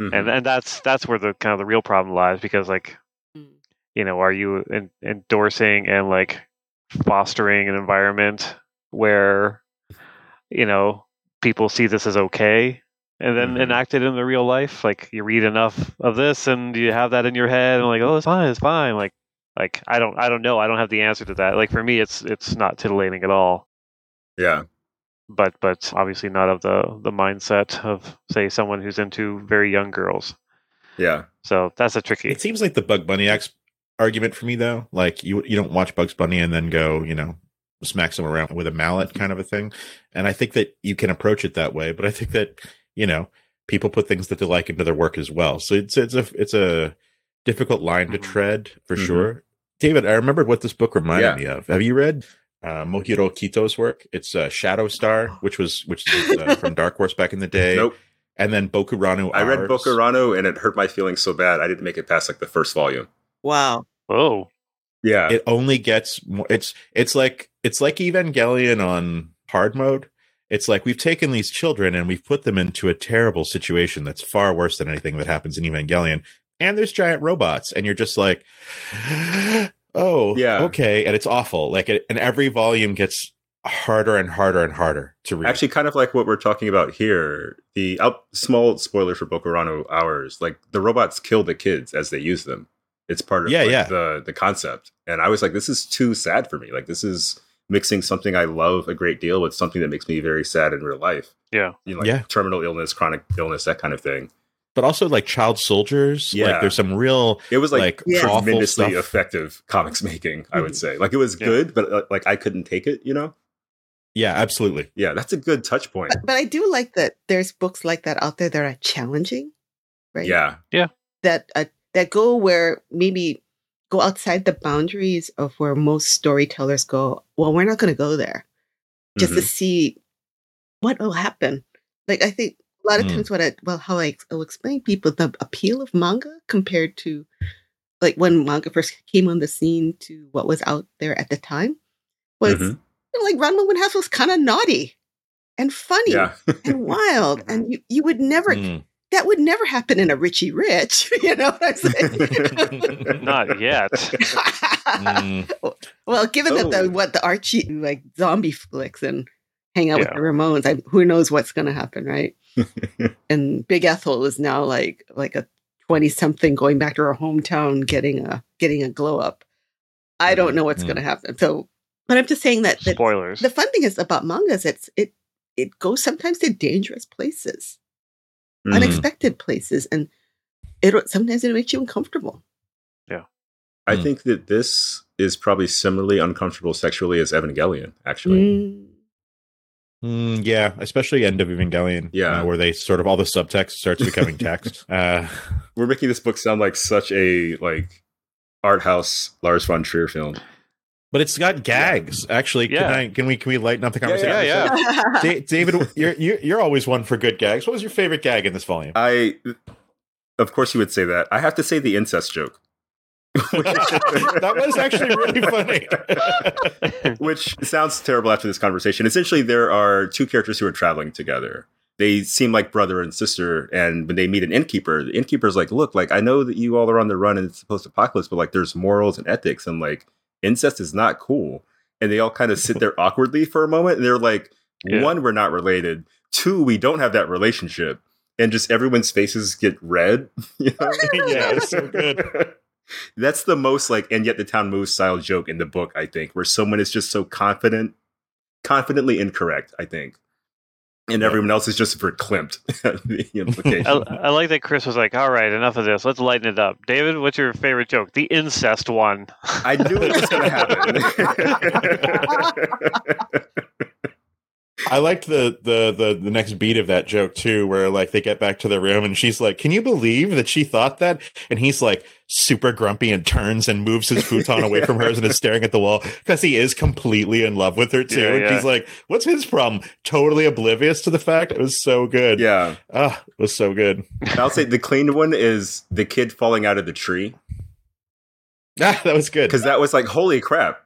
A: Mhm.
B: and and that's that's where the kind of the real problem lies because like
D: Mm.
B: you know are you in, endorsing and like fostering an environment where you know people see this as okay and then
A: Mhm.
B: enact it in the real life like you read enough of this and you have that in your head and like oh it's fine it's fine like like i don't i don't know i don't have the answer to that like for me it's it's not titillating at all
A: yeah.
B: but but obviously not of the the mindset of say someone who's into very young girls.
A: Yeah.
B: So that's a tricky.
C: It seems like the Bug Bunny X argument for me though. Like you you don't watch Bugs Bunny and then go, you know, smack someone around with a mallet kind of a thing. And I think that you can approach it that way, but I think that, you know, people put things that they like into their work as well. So it's it's a it's a difficult line to
B: Mhm.
C: tread for
A: Mhm.
C: sure. David, I remembered what this book reminded
A: Yeah.
C: me of. Have you read uh, Mohiro Kitoh's work? It's uh, Shadow Star, which was which is uh, from (laughs) Dark Horse back in the day,
A: Nope.
C: and then Bokurano.
A: I read
C: Ars.
A: Bokurano and it hurt my feelings so bad I didn't make it past like the first volume.
D: Wow.
B: Oh.
A: Yeah.
C: it only gets more it's it's like it's like evangelion on hard mode it's like we've taken these children and we've put them into a terrible situation that's far worse than anything that happens in evangelion and there's giant robots and you're just like (gasps) oh
A: Yeah.
C: okay and it's awful like it, and every volume gets harder and harder and harder to read
A: Actually, kind of like what we're talking about here. The out, small spoiler for Bokurano Ours, like the robots kill the kids as they use them. It's part of
C: Yeah,
A: like,
C: yeah.
A: the the concept. And I was like, this is too sad for me. Like this is mixing something I love a great deal with something that makes me very sad in real life.
B: Yeah.
A: You know, like
C: Yeah.
A: terminal illness, chronic illness, that kind of thing.
C: but also like child soldiers
A: Yeah.
C: like there's some real
A: It was like,
C: like,
D: Yeah.
C: awful
A: tremendously
C: stuff
A: effective comics making. I would
D: Mhm.
A: say, like it was
B: Yeah.
A: good, but uh, like I couldn't take it. You know?
C: yeah absolutely
A: Yeah, that's a good touch point.
D: But, but I do like that there's books like that out there that are challenging, right?
A: Yeah.
D: Yeah, That uh, that go where maybe go outside the boundaries of where most storytellers go. Well, we're not going to go there just to
A: Mhm.
D: see what will happen. Like I think a lot of
C: Mm.
D: times what I well how I will explain people the appeal of manga compared to like when manga first came on the scene to what was out there at the time was
A: Mhm.
D: you know, like Ranma Half was kind of naughty and funny
A: yeah.
D: and wild, and (laughs) you you would never
C: Mm.
D: That would never happen in a Richie Rich. (laughs) You know what I'm saying? (laughs)
B: Not yet.
C: Mm.
D: well, given that
A: Oh.
D: the what the Archie like zombie flicks and hang out
B: Yeah.
D: with the Ramones, I, who knows what's going to happen, right? (laughs) and Big Ethel is now like like a twenty something going back to her hometown, getting a getting a glow up. I don't know what's
C: Mhm.
D: going to happen. So, but I'm just saying that, that
B: Spoilers.
D: the fun thing is about mangas. It's it it goes sometimes to dangerous places,
A: Mhm.
D: unexpected places, and it sometimes it makes you uncomfortable.
A: Yeah, I
C: Hmm.
A: think that this is probably similarly uncomfortable sexually as Evangelion, actually.
D: Mm.
C: Mm, yeah, especially end of Evangelion.
A: Yeah.
C: uh, where they sort of all the subtext starts becoming text. (laughs) uh,
A: We're making this book sound like such a like art house Lars von Trier film.
C: But it's got gags. Actually,
B: Yeah.
C: can I? Can we? Can we lighten up the conversation?
B: yeah, yeah. (laughs)
C: Da- David, you're, you're you're always one for good gags. What was your favorite gag in this volume?
A: I, of course, you would say that. I have to say the incest joke, (laughs)
C: that was actually really funny. (laughs)
A: which sounds terrible after this conversation. Essentially, there are two characters who are traveling together. They seem like brother and sister, and when they meet an innkeeper, the innkeeper's like, "Look, like I know that you all are on the run and it's post apocalypse, but like there's morals and ethics, and like incest is not cool." And they all kind of sit there awkwardly for a moment, and they're like,
B: Yeah.
A: "One, we're not related. Two, we don't have that relationship." And just everyone's faces get red. (laughs) You know? (laughs)
C: yeah, it's so good. (laughs)
A: That's the most like, and yet the town moves style joke in the book, I think, where someone is just so confident, confidently incorrect, I think. And
C: Yeah.
A: everyone else is just verklempt (laughs) the implication.
B: I, I like that Chris was like, "All right, enough of this. Let's lighten it up." David, what's your favorite joke? The incest one.
A: I knew it was going to happen. (laughs) (laughs)
C: I liked the, the the the next beat of that joke too, where like they get back to their room and she's like, "Can you believe that she thought that?" And he's like super grumpy and turns and moves his futon away from hers and is staring at the wall because he is completely in love with her too.
B: Yeah,
C: and
B: yeah.
C: she's like, "What's his problem?" Totally oblivious to the fact. It was so good.
A: yeah.
C: ah, it was so good.
A: I'll say the clean one is the kid falling out of the tree.
C: Ah, that was good.
A: Because that was like, holy crap.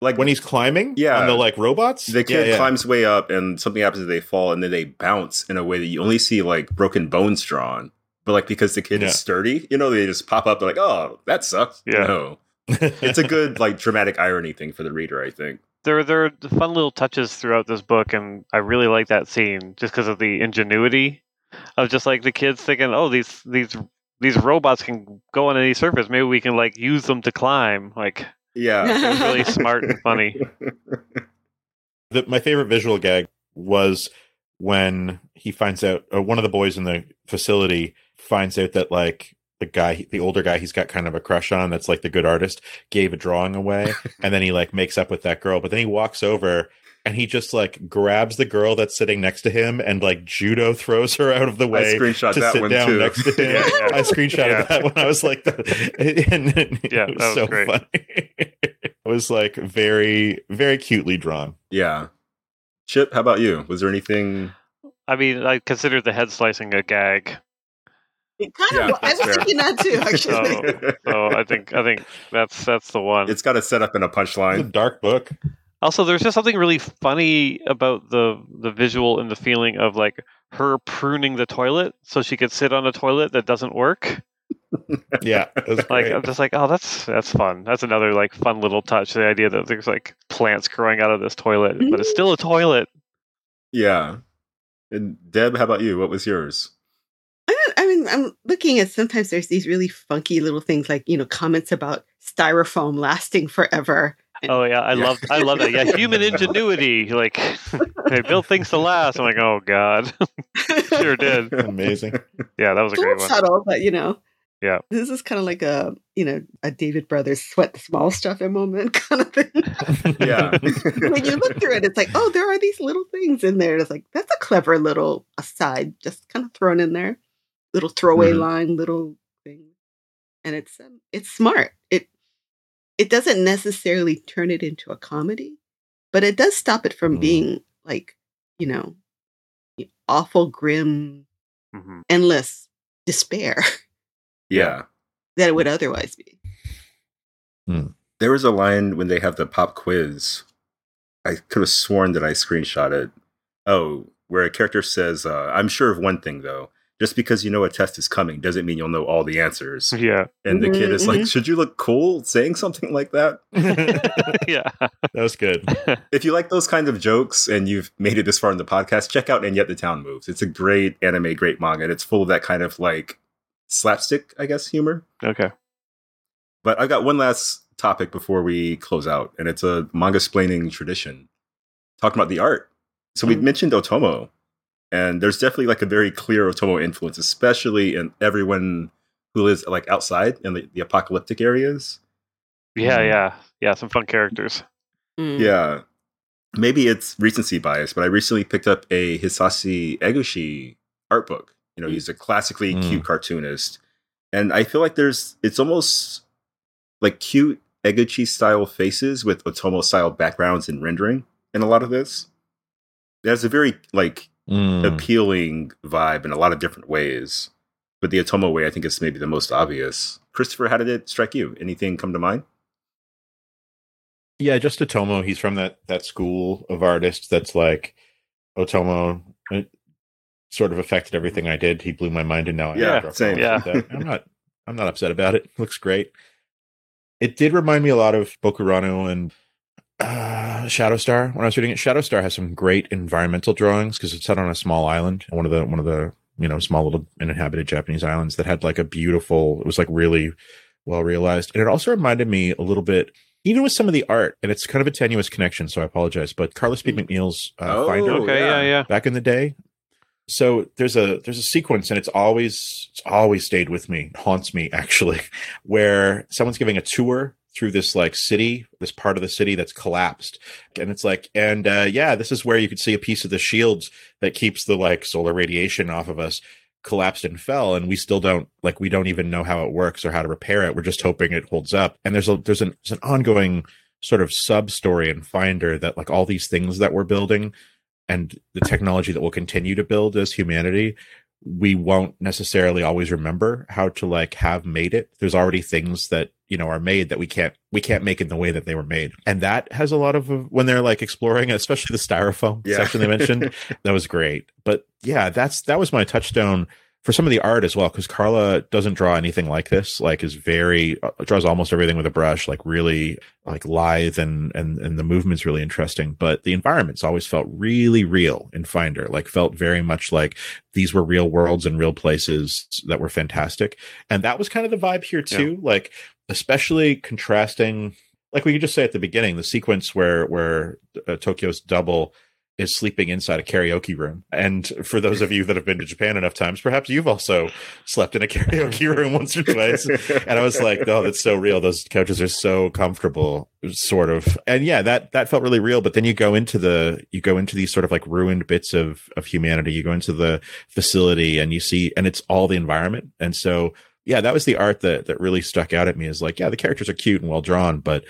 A: Like
C: when he's climbing,
A: Yeah.
C: on the like robots,
A: the kid
C: Yeah, yeah.
A: climbs way up and something happens and they fall and then they bounce in a way that you only see like broken bones drawn. But like because the kid
C: Yeah.
A: is sturdy, you know, they just pop up. They're like, "Oh, that sucks."
B: Yeah.
A: No, (laughs) it's a good like dramatic irony thing for the reader. I think.
B: There, there are fun little touches throughout this book, and I really like that scene just because of the ingenuity of just like the kids thinking, "Oh, these these these robots can go on any surface. Maybe we can like use them to climb." Like
A: Yeah.
B: it really (laughs) smart and funny. (laughs)
C: the, my favorite visual gag was when he finds out, or one of the boys in the facility finds out that like the guy, the older guy he's got kind of a crush on, that's like the good artist, gave a drawing away, (laughs) and then he like makes up with that girl. But then he walks over and he just like grabs the girl that's sitting next to him and like judo throws her out of the
A: I
C: way
A: screenshot
C: to
A: that
C: sit
A: one
C: down
A: too.
C: next to him. (laughs)
B: Yeah, yeah.
C: I screenshotted
B: Yeah.
C: that when I was like, (laughs) and, and
B: Yeah,
C: it
B: that was
C: so
B: great.
C: funny. (laughs) it was like very, very cutely drawn.
A: yeah. Chip, how about you? Was there anything?
B: I mean, I consider the head slicing a gag.
D: It kind
A: Yeah,
D: of. I was
A: fair.
D: thinking that too, actually.
B: Oh. So I think I think that's that's the one.
A: it's got to set up
C: in a
A: punchline.
C: dark book.
B: Also, there's just something really funny about the the visual and the feeling of like her pruning the toilet so she could sit on a toilet that doesn't work. (laughs)
C: Yeah,
B: Like
C: great.
B: I'm just like, oh, that's that's fun. That's another like fun little touch. The idea that there's like plants growing out of this toilet, but it's still a toilet.
A: Yeah. And Deb, how about you? What was yours?
D: I, don't, I mean, I'm looking at sometimes there's these really funky little things like, you know, comments about styrofoam lasting forever. (laughs)
B: Oh yeah, I
A: Yeah.
B: love I love that. Yeah, human ingenuity. Like (laughs) they built things to last. I'm like, oh god, (laughs) sure did.
C: amazing.
B: Yeah, that was a
D: It's
B: great one.
D: subtle, but you know.
B: Yeah.
D: This is kind of like a, you know, a David Brothers sweat the small stuff in moment kind of thing.
A: Yeah.
D: when you look through it, it's like, oh, there are these little things in there. It's like, that's a clever little aside, just kind of thrown in there. Little throwaway
A: Mhm.
D: line, little thing. And it's um, it's smart. It it doesn't necessarily turn it into a comedy, but it does stop it from
C: Mm.
D: being like, you know, awful, grim,
B: Mhm.
D: endless despair (laughs)
A: yeah.
D: that it would otherwise be.
A: There was a line when they have the pop quiz. I could have sworn that I screenshot it. Oh, where a character says, uh, I'm sure of one thing though. Just because you know a test is coming doesn't mean you'll know all the answers.
B: Yeah,
A: And the kid is
D: Mhm,
A: like, Should you look cool saying something like that? (laughs)
B: Yeah.
C: That was good. (laughs)
A: If you like those kinds of jokes and you've made it this far in the podcast, check out And Yet the Town Moves. It's a great anime, great manga, and it's full of that kind of like slapstick, I guess, humor.
B: Okay.
A: But I've got one last topic before we close out, and it's a manga splaining tradition. Talking about the art. So we
D: Mm.
A: mentioned Otomo, and there's definitely like a very clear Otomo influence, especially in everyone who lives like outside in the, the apocalyptic areas.
B: Yeah,
C: Mm.
B: yeah, yeah. Some fun characters.
D: Mm.
A: Yeah. Maybe it's recency bias, but I recently picked up a Hisashi Eguchi art book. You know, he's a classically
C: Mm.
A: cute cartoonist. And I feel like there's it's almost like cute Eguchi style faces with Otomo style backgrounds and rendering in a lot of this. It has a very like
C: Mm.
A: appealing vibe in a lot of different ways. But the Otomo way I think is maybe the most obvious. Christopher, how did it strike you? Anything come to mind?
C: Yeah, just Otomo. He's from that that school of artists that's like Otomo. It sort of affected everything I did. He blew my mind, and now I
A: Yeah,
C: have to drop
A: same.
C: off with that. I'm not. I'm not upset about it. Looks great. It did remind me a lot of Bokurano and uh, Shadowstar when I was reading it. Shadowstar has some great environmental drawings because it's set on a small island, one of the one of the you know small little uninhabited Japanese islands that had like a beautiful. It was like really well realized, and it also reminded me a little bit even with some of the art, and it's kind of a tenuous connection, so I apologize. But Carla Speed McNeil's uh,
A: Oh,
C: Finder
B: Okay,
A: yeah.
B: yeah, yeah.
C: back in the day. So there's a there's a sequence, and it's always it's always stayed with me, haunts me actually, (laughs) where someone's giving a tour through this like city, this part of the city that's collapsed, and it's like, and uh, yeah, this is where you could see a piece of the shields that keeps the like solar radiation off of us collapsed and fell. And we still don't like we don't even know how it works or how to repair it. We're just hoping it holds up. And there's a there's an, there's an ongoing sort of sub story and finder that like all these things that we're building and the technology that we'll continue to build as humanity we won't necessarily always remember how to like have made it. There's already things that you know are made that we can't we can't make in the way that they were made. And that has a lot of when they're like exploring especially the styrofoam
A: Yeah.
C: section they mentioned (laughs) that was great. But yeah that's that was my touchstone for some of the art as well because carla doesn't draw anything like this like is very uh, draws almost everything with a brush like really like lithe and and and the movement's really interesting but the environments always felt really real in finder like felt very much like these were real worlds and real places that were fantastic. And that was kind of the vibe here too like especially contrasting like we could just say at the beginning the sequence where where uh, Tokio's double is sleeping inside a karaoke room. And for those of you that have been to Japan enough times, perhaps you've also slept in a karaoke (laughs) room once or twice. And I was like, oh, that's so real. Those couches are so comfortable, sort of. And yeah, that that felt really real. But then you go into the you go into these sort of like ruined bits of of humanity. You go into the facility and you see, and it's all the environment. And so yeah, that was the art that that really stuck out at me. Is like, yeah, the characters are cute and well drawn, but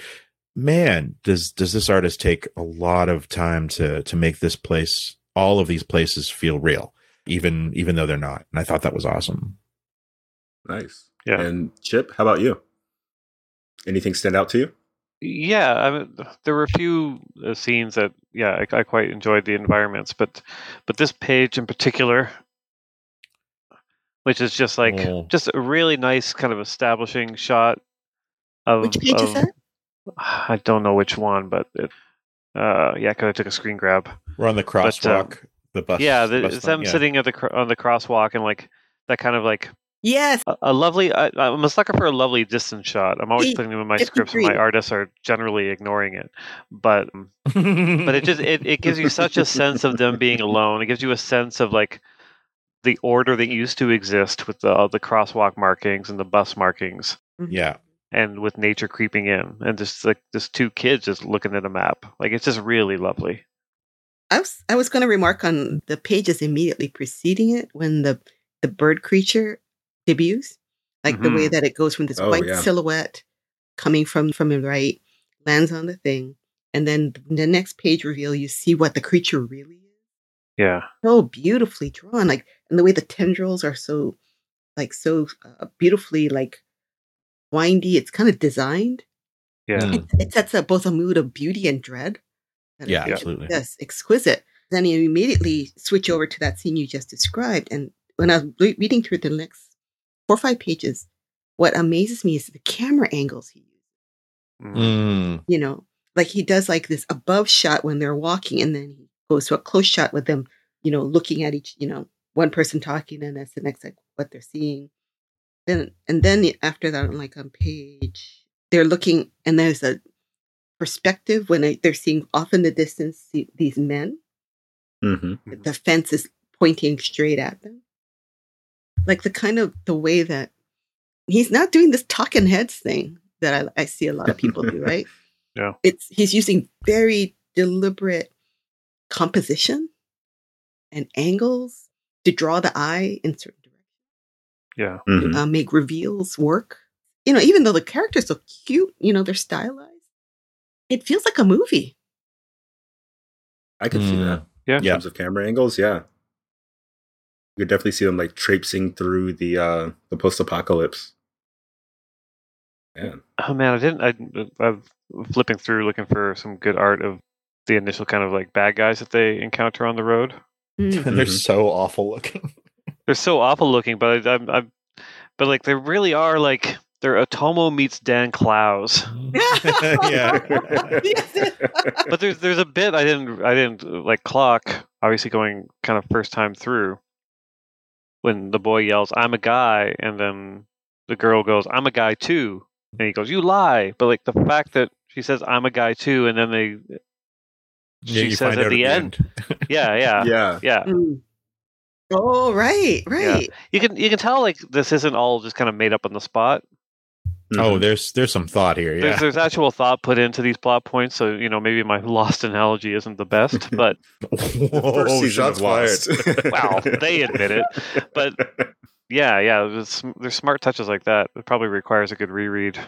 C: man, does does this artist take a lot of time to to make this place, all of these places, feel real, even even though they're not. And I thought that was awesome.
A: Nice.
B: Yeah.
A: And Chip, how about you? Anything stand out to you?
B: Yeah, I mean, there were a few uh, scenes that, yeah, I, I quite enjoyed the environments, but but this page in particular, which is just like
C: Oh.
B: just a really nice kind of establishing shot of
D: Which page is that?
B: I don't know which one, but it, uh, yeah, because I took a screen grab.
C: We're on the um, crosswalk, the bus.
B: yeah, the,
C: bus
B: it's them
C: yeah.
B: sitting at the cr- on the crosswalk and like that kind of like
D: Yes.
B: a, a lovely. I, I'm a sucker for a lovely distance shot. I'm always putting them in my scripts, and my artists are generally ignoring it. But um, but it just it, it gives you such a sense of them being alone. It gives you a sense of like the order that used to exist with the the crosswalk markings and the bus markings,
C: yeah.
B: And with nature creeping in, and just like just two kids just looking at a map. Like it's just really lovely.
D: I was I was going to remark on the pages immediately preceding it when the the bird creature debuts, like the way that it goes from this
A: Oh,
D: white
A: yeah.
D: silhouette coming from from the right, lands on the thing, and then the next page reveal you see what the creature really is.
B: Yeah,
D: So beautifully drawn, like and the way the tendrils are so, like so uh, beautifully like windy. It's kind of designed.
B: yeah.
D: It, it sets up both a mood of beauty and dread. that
C: Yeah, absolutely.
D: Yes, exquisite. Then you immediately switch over to that scene you just described. And when I was re- reading through the next four or five pages, what amazes me is the camera angles he uses.
B: Mm.
D: You know, like he does like this above shot when they're walking, and then he goes to a close shot with them, you know, looking at each, you know, one person talking, and that's the next like what they're seeing. Then and then after that, like on page, they're looking, and there's a perspective when they, they're seeing off in the distance see, these men.
A: Mm-hmm.
D: The fence is pointing straight at them, like the kind of the way that he's not doing this talking heads thing that I, I see a lot of people do, right? (laughs)
B: Yeah.
D: It's he's using very deliberate composition and angles to draw the eye in
B: Yeah,
A: Mm-hmm.
D: uh, make reveals work. You know, even though the characters are cute, you know, they're stylized. It feels like a movie.
A: I can see
C: Mm.
A: that.
B: Yeah.
A: In terms of camera angles, yeah. You could definitely see them like traipsing through the uh the post apocalypse. Man.
B: Oh man, I didn't. I, I'm flipping through looking for some good art of the initial kind of like bad guys that they encounter on the road.
D: Mm.
C: And (laughs) they're so awful looking.
B: They're so awful looking, but I, I'm, I'm, but like they really are like they're Otomo meets Dan Clowes. (laughs)
C: yeah. (laughs)
B: But there's there's a bit I didn't I didn't like clock. Obviously, going kind of first time through when the boy yells, "I'm a guy," and then the girl goes, "I'm a guy too," and he goes, "You lie." But like the fact that she says, "I'm a guy too," and then they
C: Yeah,
B: she says at
C: out
B: the end, yeah, yeah, yeah,
A: yeah.
D: Mm. Oh, right, right.
B: You can you can tell like this isn't all just kind of made up on the spot.
C: Oh,
A: Mhm.
C: there's there's some thought here. Yeah.
B: there's actual thought put into these plot points. So you know maybe my (laughs) lost analogy isn't the best, (laughs) but
C: Whoa,
A: First season
C: shots fired. (laughs)
B: Wow, they admit it. But yeah, yeah, there's, there's smart touches like that. It probably requires a good reread.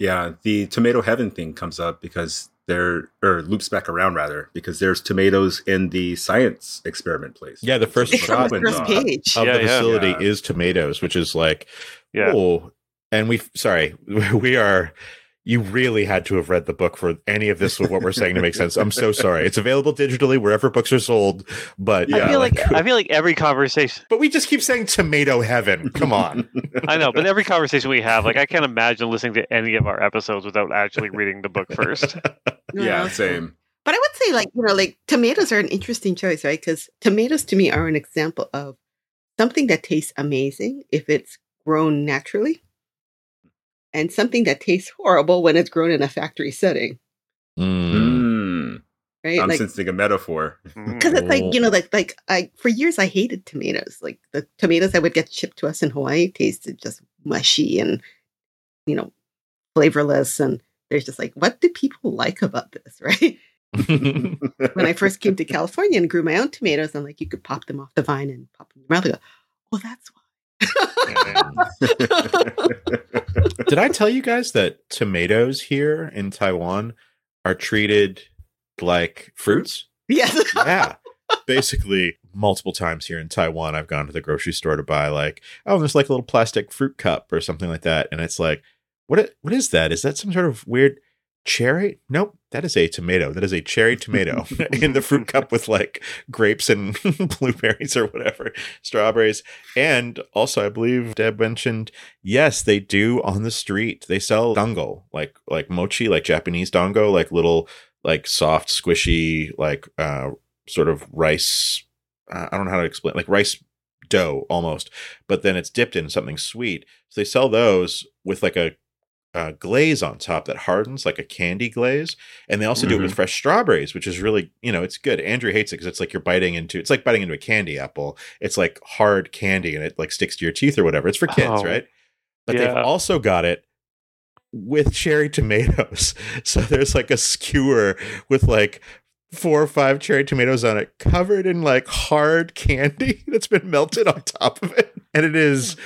A: yeah, the tomato heaven thing comes up because there or loops back around rather because there's tomatoes in the science experiment place.
C: yeah, the first
D: It's
C: shot
D: the first page.
C: of
B: Yeah,
C: the
B: yeah.
C: facility
A: Yeah.
C: is tomatoes, which is like,
B: Yeah.
C: oh, and we sorry, (laughs) we are. You really had to have read the book for any of this. What we're saying to make sense. I'm so sorry. It's available digitally wherever books are sold, but
A: Yeah,
B: I feel like, (laughs) I feel like every conversation.
C: but we just keep saying tomato heaven. Come on. (laughs)
B: I know, but every conversation we have, like I can't imagine listening to any of our episodes without actually reading the book first. (laughs)
A: yeah, same.
D: But I would say, like, you know, like tomatoes are an interesting choice, right? Because tomatoes to me are an example of something that tastes amazing if it's grown naturally, and something that tastes horrible when it's grown in a factory setting.
C: Mm.
A: Mm.
D: right?
A: I'm
D: like
A: sensing a metaphor.
D: because it's like you know, like like I for years I hated tomatoes. Like the tomatoes that would get shipped to us in Hawaii tasted just mushy and you know flavorless, and there's just like, what do people like about this, (laughs) right? when I first came to (laughs) California and grew my own tomatoes, I'm like, you could pop them off the vine and pop them in your mouth. I go, well, that's why. (laughs)
C: Did I tell you guys that tomatoes here in Taiwan are treated like fruits?
D: yes.
C: yeah. (laughs) Basically, multiple times here in Taiwan, I've gone to the grocery store to buy like, oh, there's like a little plastic fruit cup or something like that, and it's like, what? What is that? Is that some sort of weird cherry? Nope, that is a tomato. That is a cherry tomato (laughs) in the fruit cup with like grapes and (laughs) blueberries or whatever, strawberries, and also I believe Deb mentioned, yes, they do on the street. They sell dango, like like mochi, like Japanese dango, like little like soft, squishy, like uh, sort of rice. Uh, I don't know how to explain, like rice dough almost, but then it's dipped in something sweet. So they sell those with like a, uh glaze on top that hardens, like a candy glaze, and they also do it with fresh strawberries, which is really, you know, it's good. Andrew hates it because it's like you're biting into, it's like biting into a candy apple. It's like hard candy, and it like sticks to your teeth or whatever. It's for kids,
B: Oh,
C: right? But they've also got it with cherry tomatoes. (laughs) So there's like a skewer with like four or five cherry tomatoes on it, covered in like hard candy (laughs) that's been melted on top of it. And it is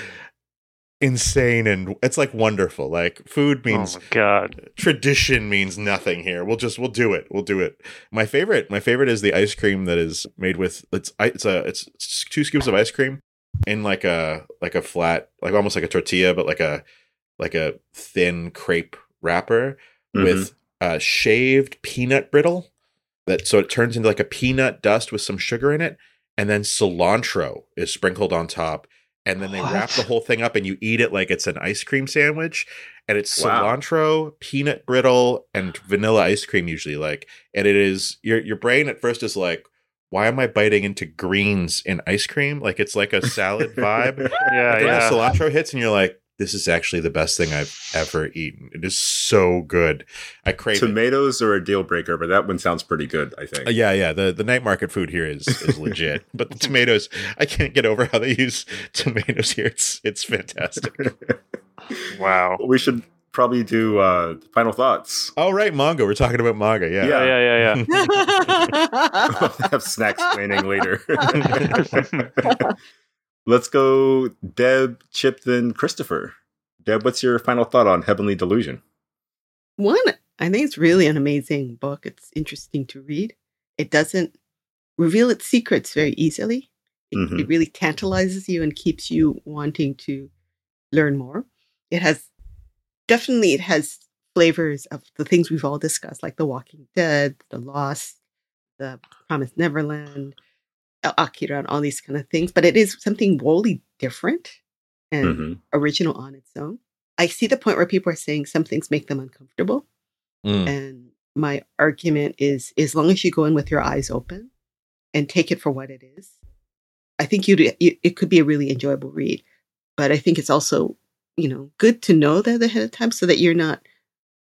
C: insane and it's like wonderful. Like food
B: Oh
C: means
B: my god.
C: tradition means nothing here. We'll just we'll do it. We'll do it. My favorite, my favorite is the ice cream that is made with it's it's a it's two scoops of ice cream in like a like a flat like almost like a tortilla, but like a like a thin crepe wrapper
A: Mm-hmm.
C: with uh, shaved peanut brittle. That so it turns into like a peanut dust with some sugar in it, and then cilantro is sprinkled on top. And then they wrap the whole thing up, and you eat it like it's an ice cream sandwich. And it's
A: Wow.
C: cilantro, peanut brittle, and vanilla ice cream usually. Like, and it is your your brain at first is like, why am I biting into greens in ice cream? Like it's like a salad vibe. (laughs)
B: Yeah,
C: But then
B: yeah.
C: the cilantro hits, and you're like, this is actually the best thing I've ever eaten. It is so good. I crave it.
A: Tomatoes are a deal breaker, but that one sounds pretty good. I think.
C: Uh, yeah, yeah. The the night market food here is is legit. (laughs) but the tomatoes, I can't get over how they use tomatoes here. It's it's fantastic. (laughs)
B: Wow.
A: we should probably do uh, final thoughts.
C: Oh right, manga. We're talking about manga. Yeah.
B: Yeah, yeah, yeah, (laughs)
A: we'll have snacks planning later. Let's go, Deb, Chip, then Christopher. Deb, what's your final thought on Heavenly Delusion?
D: One, I think it's really an amazing book. It's interesting to read. It doesn't reveal its secrets very easily. It,
A: Mhm.
D: it really tantalizes you and keeps you wanting to learn more. It has definitely it has flavors of the things we've all discussed, like The Walking Dead, The Lost, The Promised Neverland, Akira, and all these kind of things. But it is something wholly different and
A: Mhm.
D: original on its own. I see the point where people are saying some things make them uncomfortable.
C: Mm.
D: And my argument is as long as you go in with your eyes open and take it for what it is, I think you'd, you it could be a really enjoyable read. But I think it's also, you know, good to know that ahead of time so that you're not,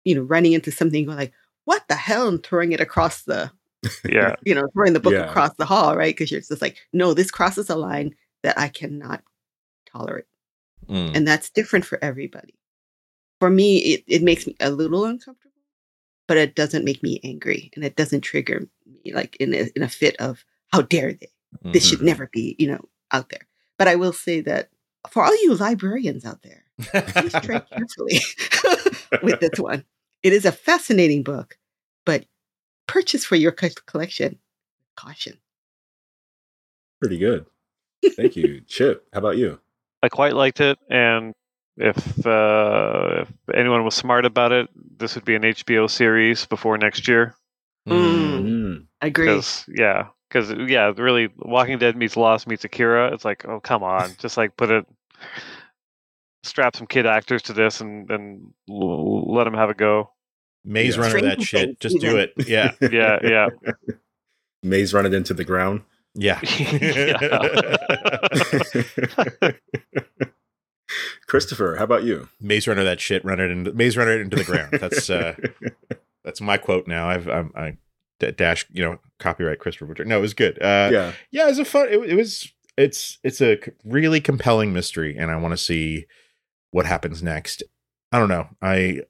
D: you know, running into something and going like, what the hell? And throwing it across the,
B: yeah. (laughs)
D: you know, throwing the book
A: Yeah.
D: across the hall, right? Because you're just like, no, this crosses a line that I cannot tolerate
C: Mm.
D: and that's different for everybody. For me, it, it makes me a little uncomfortable, but it doesn't make me angry, and it doesn't trigger me like in a, in a fit of how dare they? This should
A: Mhm.
D: never be, you know, out there. But I will say that for all you librarians out there, please tread (laughs) carefully (laughs) with this one. It is a fascinating book, but purchase for your collection, caution.
A: Pretty good. Thank you, (laughs) Chip. How about you?
B: I quite liked it, and if uh, if anyone was smart about it, this would be an HBO series before next year.
C: Mm.
A: Mm.
D: Agree.
B: Because yeah, because yeah, really, Walking Dead meets Lost meets Akira. It's like, oh come on, (laughs) just like put it, strap some kid actors to this, and and l- let them have a go.
C: Maze
A: Yeah.
C: Runner that shit.
D: Things,
C: Just do it. Yeah. (laughs)
B: Yeah, yeah. (laughs)
A: Maze run it into the ground.
C: Yeah. (laughs)
A: Christopher, how about you?
C: Maze Runner that shit. Run it into Maze Runner it into the ground. That's uh that's my quote now. I've I'm, I D- dash, you know, copyright Christopher Butcher. No, it was good. Uh,
A: yeah.
C: yeah, it was a fun. It, it was. It's it's a really compelling mystery, and I want to see what happens next. I don't know. I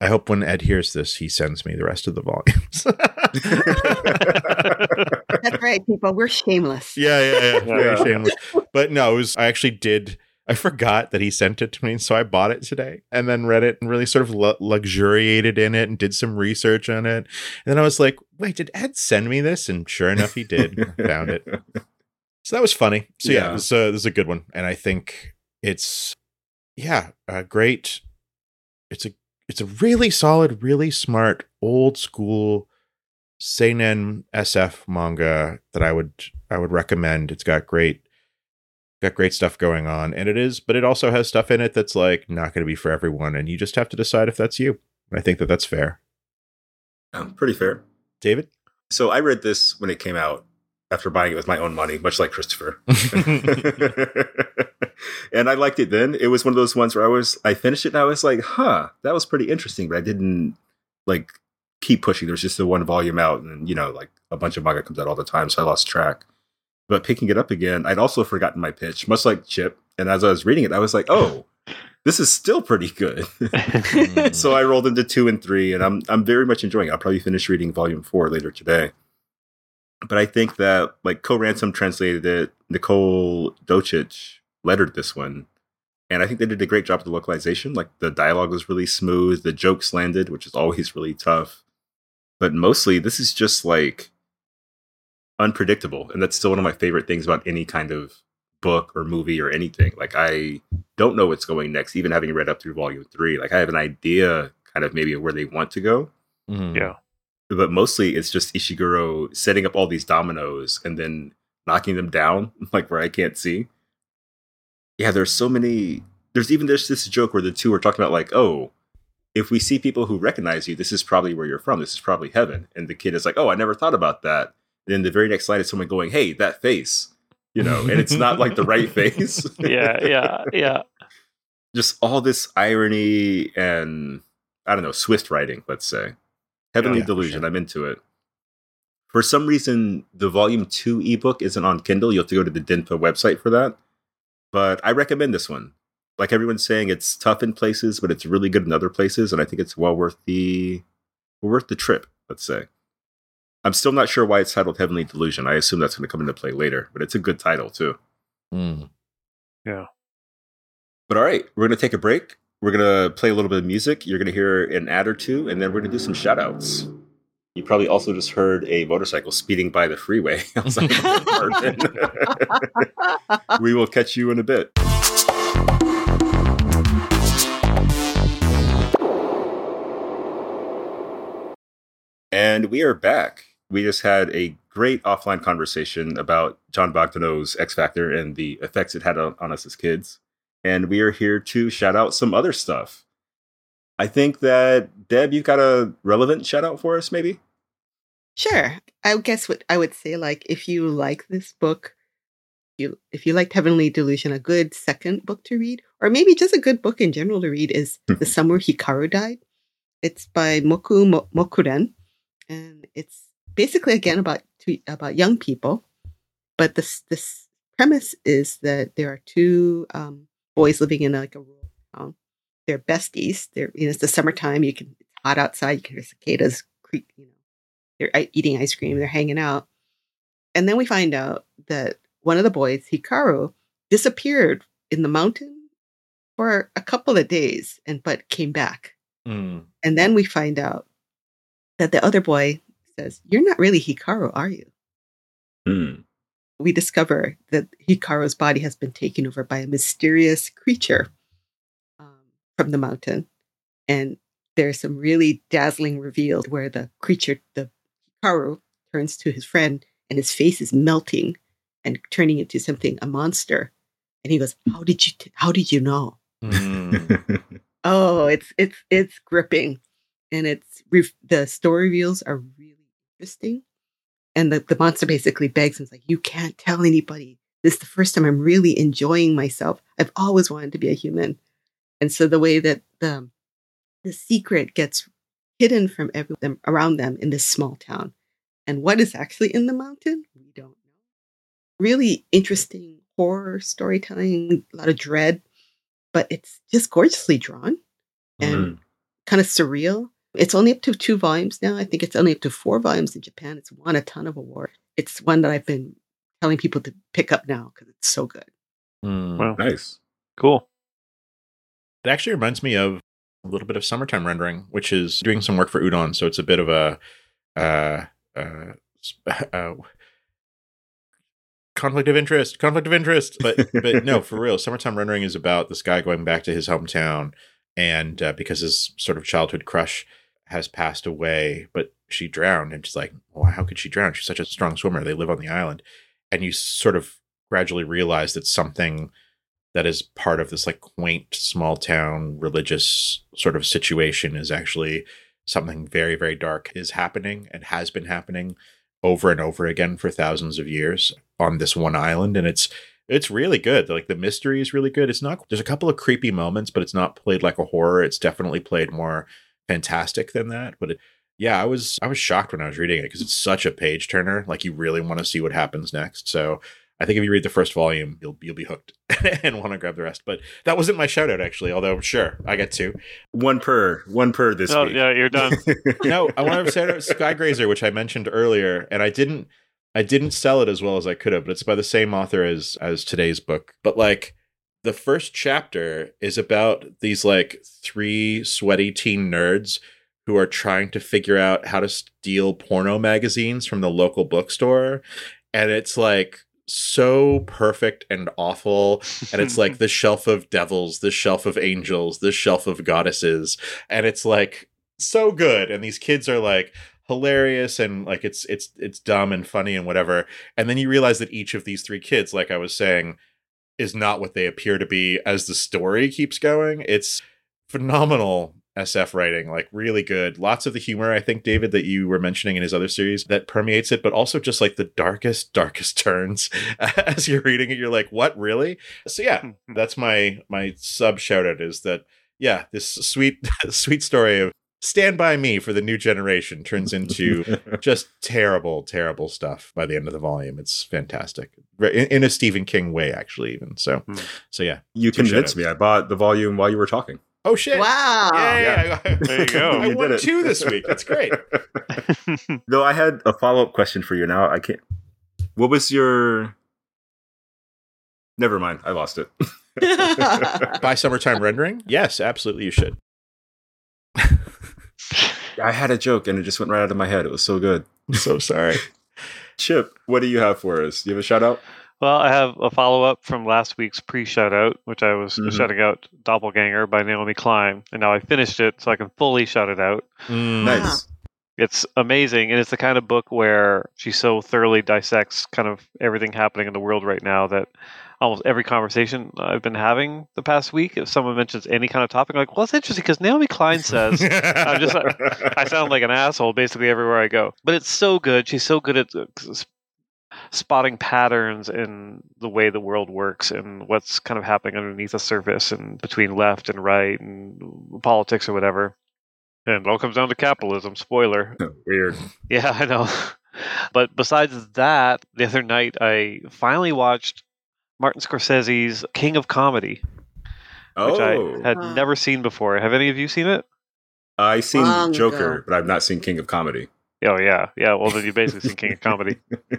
C: I hope when Ed hears this, he sends me the rest of the volumes. (laughs)
D: That's right, people. We're shameless.
C: yeah, yeah, yeah. Very
A: Yeah.
C: shameless. But no, it was. I actually did. I forgot that he sent it to me, so I bought it today and then read it and really sort of lu- luxuriated in it and did some research on it. And then I was like, "Wait, did Ed send me this?" And sure enough, he did. Found it. So that was funny. So yeah,
A: Yeah.
C: this, uh, this is a good one, and I think it's yeah, a great. It's a it's a really solid, really smart, old school seinen SF manga that I would I would recommend. It's got great got great stuff going on, and it is, but it also has stuff in it that's like not going to be for everyone, and you just have to decide if that's you. And I think that that's fair.
A: Um, pretty fair.
C: David.
A: So I read this when it came out after buying it with my own money, much like Christopher. (laughs) (laughs) and I liked it then. It was one of those ones where I was I finished it and I was like, huh, that was pretty interesting, but I didn't like keep pushing. There's just the one volume out, and you know, like a bunch of manga comes out all the time, so I lost track. But picking it up again, I'd also forgotten my pitch, much like Chip. And as I was reading it, I was like, oh, this is still pretty good. (laughs) Hmm. so I rolled into two and three, and I'm I'm very much enjoying it. I'll probably finish reading volume four later today. But I think that like Ko Ransom translated it, Nicole Docic lettered this one, and I think they did a great job of the localization. Like the dialogue was really smooth, the jokes landed, which is always really tough. But mostly, this is just like unpredictable, and that's still one of my favorite things about any kind of book or movie or anything. Like I don't know what's going next, even having read up through volume three. Like I have an idea, kind of maybe of where they want to go,
C: Mhm.
B: Yeah.
A: But mostly it's just Ishiguro setting up all these dominoes and then knocking them down, (laughs) like where I can't see. Yeah, there's so many. There's even there's this joke where the two are talking about like, oh, if we see people who recognize you, this is probably where you're from. This is probably heaven. And the kid is like, oh, I never thought about that. Then the very next line is someone going, hey, that face, you know, and it's not like the right (laughs) face. (laughs)
B: Yeah. Yeah. Yeah.
A: just all this irony and I don't know, swift writing, let's say. Heavenly
C: Yeah,
A: Delusion,
C: sure.
A: I'm into it. For some reason, the volume two ebook isn't on Kindle. You'll have to go to the Denpa website for that. But I recommend this one. Like everyone's saying, it's tough in places, but it's really good in other places, and I think it's well worth the well worth the trip, let's say. I'm still not sure why it's titled Heavenly Delusion. I assume that's going to come into play later, but it's a good title too.
C: Mm.
A: But all right, we're going to take a break. We're going to play a little bit of music. You're going to hear an ad or two, and then we're going to do some shout outs. You probably also just heard a motorcycle speeding by the freeway (laughs) (laughs) we will catch you in a bit. And we are back. We just had a great offline conversation about John Bogdanove's X Factor and the effects it had on us as kids. And we are here to shout out some other stuff. I think that, Deb, you've got a relevant shout out for us, maybe?
D: Sure. I guess what I would say, like, if you like this book, you if you liked Heavenly Delusion, a good second book to read, or maybe just a good book in general to read, is The Summer Hikaru Died. It's by Moku Mo- Mokuren, and it's basically again about two, about young people. But this this premise is that there are two um, boys living in like a rural town. They're besties. They're you know it's the summertime. You can it's hot outside. You can hear cicadas creak. You know they're eating ice cream. They're hanging out, and then we find out that one of the boys, Hikaru, disappeared in the mountain for a couple of days, and but came back.
C: Mm.
D: And then we find out that the other boy says, "You're not really Hikaru, are you?"
A: Hmm.
D: We discover that Hikaru's body has been taken over by a mysterious creature um, from the mountain. And there's some really dazzling reveal where the creature, the Hikaru, turns to his friend and his face is melting and turning into something, a monster. And he goes, How did you, t- how did you know?
C: Mm. (laughs)
D: Oh, it's, it's, it's gripping. And it's, re- the story reveals are really interesting. And the, the monster basically begs him, it's like, you can't tell anybody. This is the first time I'm really enjoying myself. I've always wanted to be a human. And so the way that the the secret gets hidden from everyone around them in this small town. And what is actually in the mountain, we don't know. Really interesting horror storytelling, a lot of dread, but it's just gorgeously drawn and
A: Mm.
D: kind of surreal. It's only up to two volumes now. I think it's only up to four volumes in Japan. It's won a ton of awards. It's one that I've been telling people to pick up now because it's so good.
C: Hmm.
B: Wow.
A: Nice.
B: Cool.
C: It actually reminds me of a little bit of summertime rendering, which is doing some work for Udon. So it's a bit of a uh, uh, (laughs) uh, conflict of interest, conflict of interest. But but no, (laughs) for real, summertime rendering is about this guy going back to his hometown, and uh, because his sort of childhood crush has passed away, but she drowned, and she's like, well, how could she drown? She's such a strong swimmer. They live on the island, and you sort of gradually realize that something that is part of this like quaint small town religious sort of situation is actually something very very dark is happening and has been happening over and over again for thousands of years on this one island. And it's it's really good. Like the mystery is really good. It's not there's a couple of creepy moments but it's not played like a horror. It's definitely played more fantastic than that but it, yeah i was i was shocked when i was reading it because it's such a page turner like you really want to see what happens next so I think if you read the first volume, you'll you'll be hooked (laughs) and want to grab the rest. But that wasn't my shout out actually, although sure, I get two.
A: One per, one per this
B: Oh
A: week.
B: yeah, you're done. (laughs)
C: No, I want to shout out Skygrazer, which I mentioned earlier, and I didn't I didn't sell it as well as I could have, but it's by the same author as as today's book. But like the first chapter is about these like three sweaty teen nerds who are trying to figure out how to steal porno magazines from the local bookstore. And it's like so perfect and awful. And it's like (laughs) the shelf of devils, the shelf of angels, the shelf of goddesses. And it's like so good. And these kids are like hilarious and like it's it's it's dumb and funny and whatever. And then you realize that each of these three kids, like I was saying, is not what they appear to be as the story keeps going. It's phenomenal SF writing, like really good. Lots of the humor, I think, David, that you were mentioning in his other series that permeates it, but also just like the darkest, (laughs) darkest turns (laughs) as you're reading it. You're like, what really? So yeah, (laughs) that's my my sub shout out is that yeah, this sweet sweet story of Stand by Me for the new generation turns into (laughs) just terrible, terrible stuff by the end of the volume. It's fantastic in, in a Stephen King way, actually. Even so,
B: Hmm.
C: so yeah.
A: you convinced me. I bought the volume while you were talking.
C: Oh shit!
D: Wow.
C: Yeah, yeah, yeah.
B: There you go. (laughs)
C: I
A: You
C: won
A: did it.
C: two this week. That's great. (laughs)
A: Though I had a follow up question for you. Now I can't. What was your? Never mind. I lost it.
C: By summertime rendering? Yes, absolutely. You should.
A: I had a joke and it just went right out of my head. It was so good.
C: I'm (laughs) so sorry.
A: Chip, what do you have for us? Do you have a shout out?
B: Well, I have a follow up from last week's pre shout out, which I was
A: Mhm.
B: shouting out Doppelganger by Naomi Klein. And now I finished it, so I can fully shout it out.
C: Mm.
A: Nice.
B: It's amazing, and it's the kind of book where she so thoroughly dissects kind of everything happening in the world right now that almost every conversation I've been having the past week, if someone mentions any kind of topic, I'm like, well, it's interesting because Naomi Klein says. I'm just I sound like an asshole basically everywhere I go. But it's so good. She's so good at uh, spotting patterns in the way the world works and what's kind of happening underneath the surface and between left and right and politics or whatever. And it all comes down to capitalism. Spoiler. (laughs)
A: Weird.
B: Yeah, I know. (laughs) But besides that, the other night I finally watched Martin Scorsese's King of Comedy, which
A: Oh,
B: I had
D: Wow.
B: never seen before. Have any of you seen it?
A: I seen
D: Long
A: Joker,
D: ago.
A: but I've not seen King of Comedy.
B: Oh yeah, yeah. Well, then you basically seen King of Comedy. (laughs)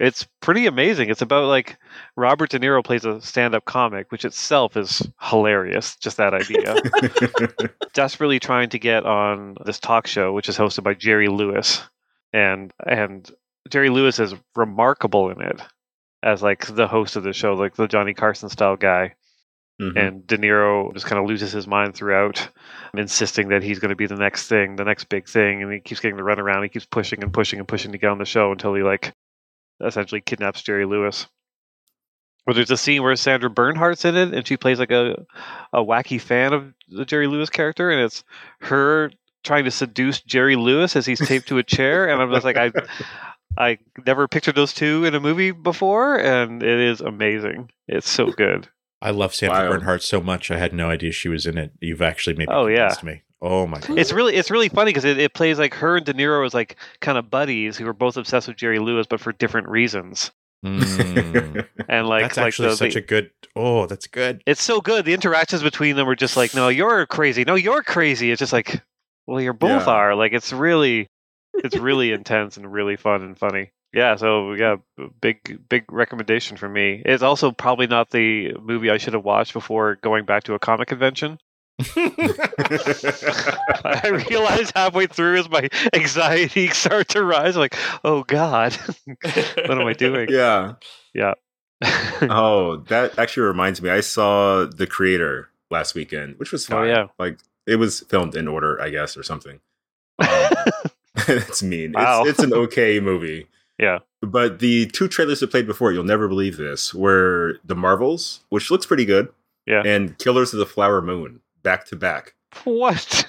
B: It's pretty amazing. It's about like Robert De Niro plays a stand-up comic, which itself is hilarious. Just that idea. (laughs) Desperately trying to get on this talk show, which is hosted by Jerry Lewis, and and Jerry Lewis is remarkable in it as like the host of the show, like the Johnny Carson style guy.
A: Mhm.
B: And De Niro just kind of loses his mind throughout, (laughs) insisting that he's going to be the next thing, the next big thing, and he keeps getting the run around. He keeps pushing and pushing and pushing to get on the show until he like essentially kidnaps Jerry Lewis. But there's a scene where Sandra Bernhard's in it, and she plays like a a wacky fan of the Jerry Lewis character, and it's her trying to seduce Jerry Lewis as he's taped to a chair, and I'm just like I. (laughs) (laughs) I never pictured those two in a movie before, and it is amazing. It's so good.
C: I love Sandra
A: Wild.
C: Bernhard so much. I had no idea she was in it. You've actually made
B: Oh, yeah.
C: convinced me. Oh my god.
B: It's really it's really funny because it, it plays like her and De Niro as like kind of buddies who are both obsessed with Jerry Lewis, but for different reasons.
C: Mm. (laughs)
B: And like
C: that's
B: like
C: actually
B: the,
C: such
B: the-
C: a good. Oh, that's good.
B: it's so good. The interactions between them are just like, no, you're crazy. No, you're crazy. It's just like, well, you're both
A: Yeah.
B: are. Like it's really, it's really intense and really fun and funny. Yeah. So yeah, big big recommendation for me. It's also probably not the movie I should have watched before going back to a comic convention. (laughs) I realized halfway through as my anxiety (laughs) started to rise, like, oh God, (laughs) what am I doing?
A: yeah.
B: Yeah.
A: Oh, that actually reminds me. I saw The Creator last weekend, which was
B: Oh, yeah.
A: Like it was filmed in order, I guess, or something. Um, (laughs) it's mean.
B: Wow.
A: It's, it's an (laughs) okay movie.
B: Yeah.
A: But the two trailers that played before, you'll never believe this, were The Marvels, which looks pretty good,
B: Yeah.
A: and Killers of the Flower Moon, back to back.
B: what? (laughs)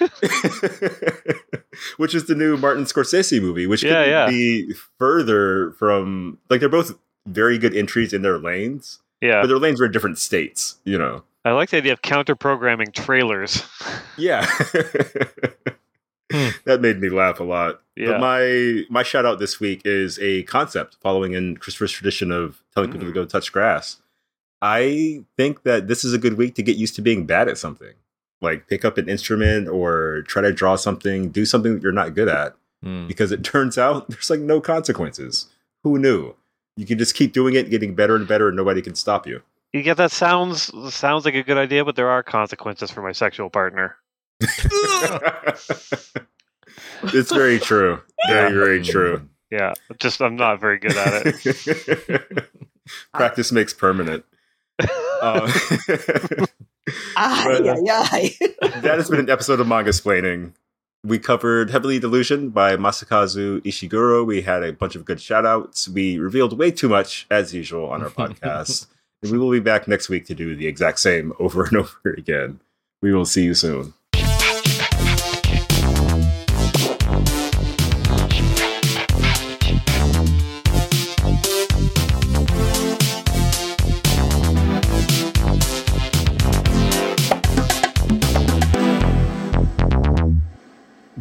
A: which is the new Martin Scorsese movie, which
B: Yeah,
A: could
B: yeah.
A: be further from like they're both very good entries in their lanes,
B: yeah.
A: but their lanes are in different states, you know.
B: I like the idea of counter programming trailers.
A: Yeah.
C: Hmm. (laughs)
A: That made me laugh a lot.
B: Yeah.
A: But my my shout out this week is a concept following in Christopher's tradition of telling people to
B: Mm.
A: go touch grass. I think that this is a good week to get used to being bad at something. Like pick up an instrument or try to draw something, do something that you're not good at
C: Mm.
A: because it (laughs) turns out there's like no consequences. Who knew? You can just keep doing it, getting better and better, and nobody can stop you.
B: You get that sounds sounds like a good idea, but there are consequences for my sexual partner. (laughs)
A: it's very true. Very, very true.
B: Yeah, just I'm not very good at it. (laughs)
A: Practice makes permanent. Uh, (laughs)
D: Ay,
A: But, uh,
D: ay, ay.
A: that has been an episode of Mangasplaining. We covered Heavenly Delusion by Masakazu Ishiguro. We had a bunch of good shout outs. We revealed way too much, as usual, on our podcast. and we will be back next week to do the exact same over and over again. We will see you soon.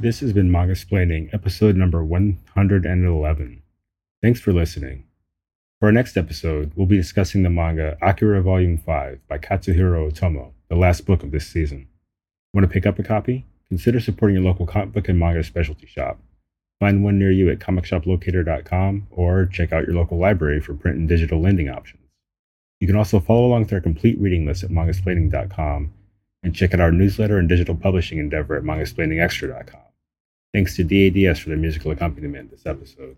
E: This has been Mangasplaining, episode number 111. Thanks for listening. For our next episode, we'll be discussing the manga Akira Volume 5 by Katsuhiro Otomo, the last book of this season. Want to pick up a copy? Consider supporting your local comic book and manga specialty shop. Find one near you at comicshoplocator.com or check out your local library for print and digital lending options. You can also follow along with our complete reading list at mangasplaining.com and check out our newsletter and digital publishing endeavor at mangasplainingextra.com. Thanks to DADS for their musical accompaniment this episode.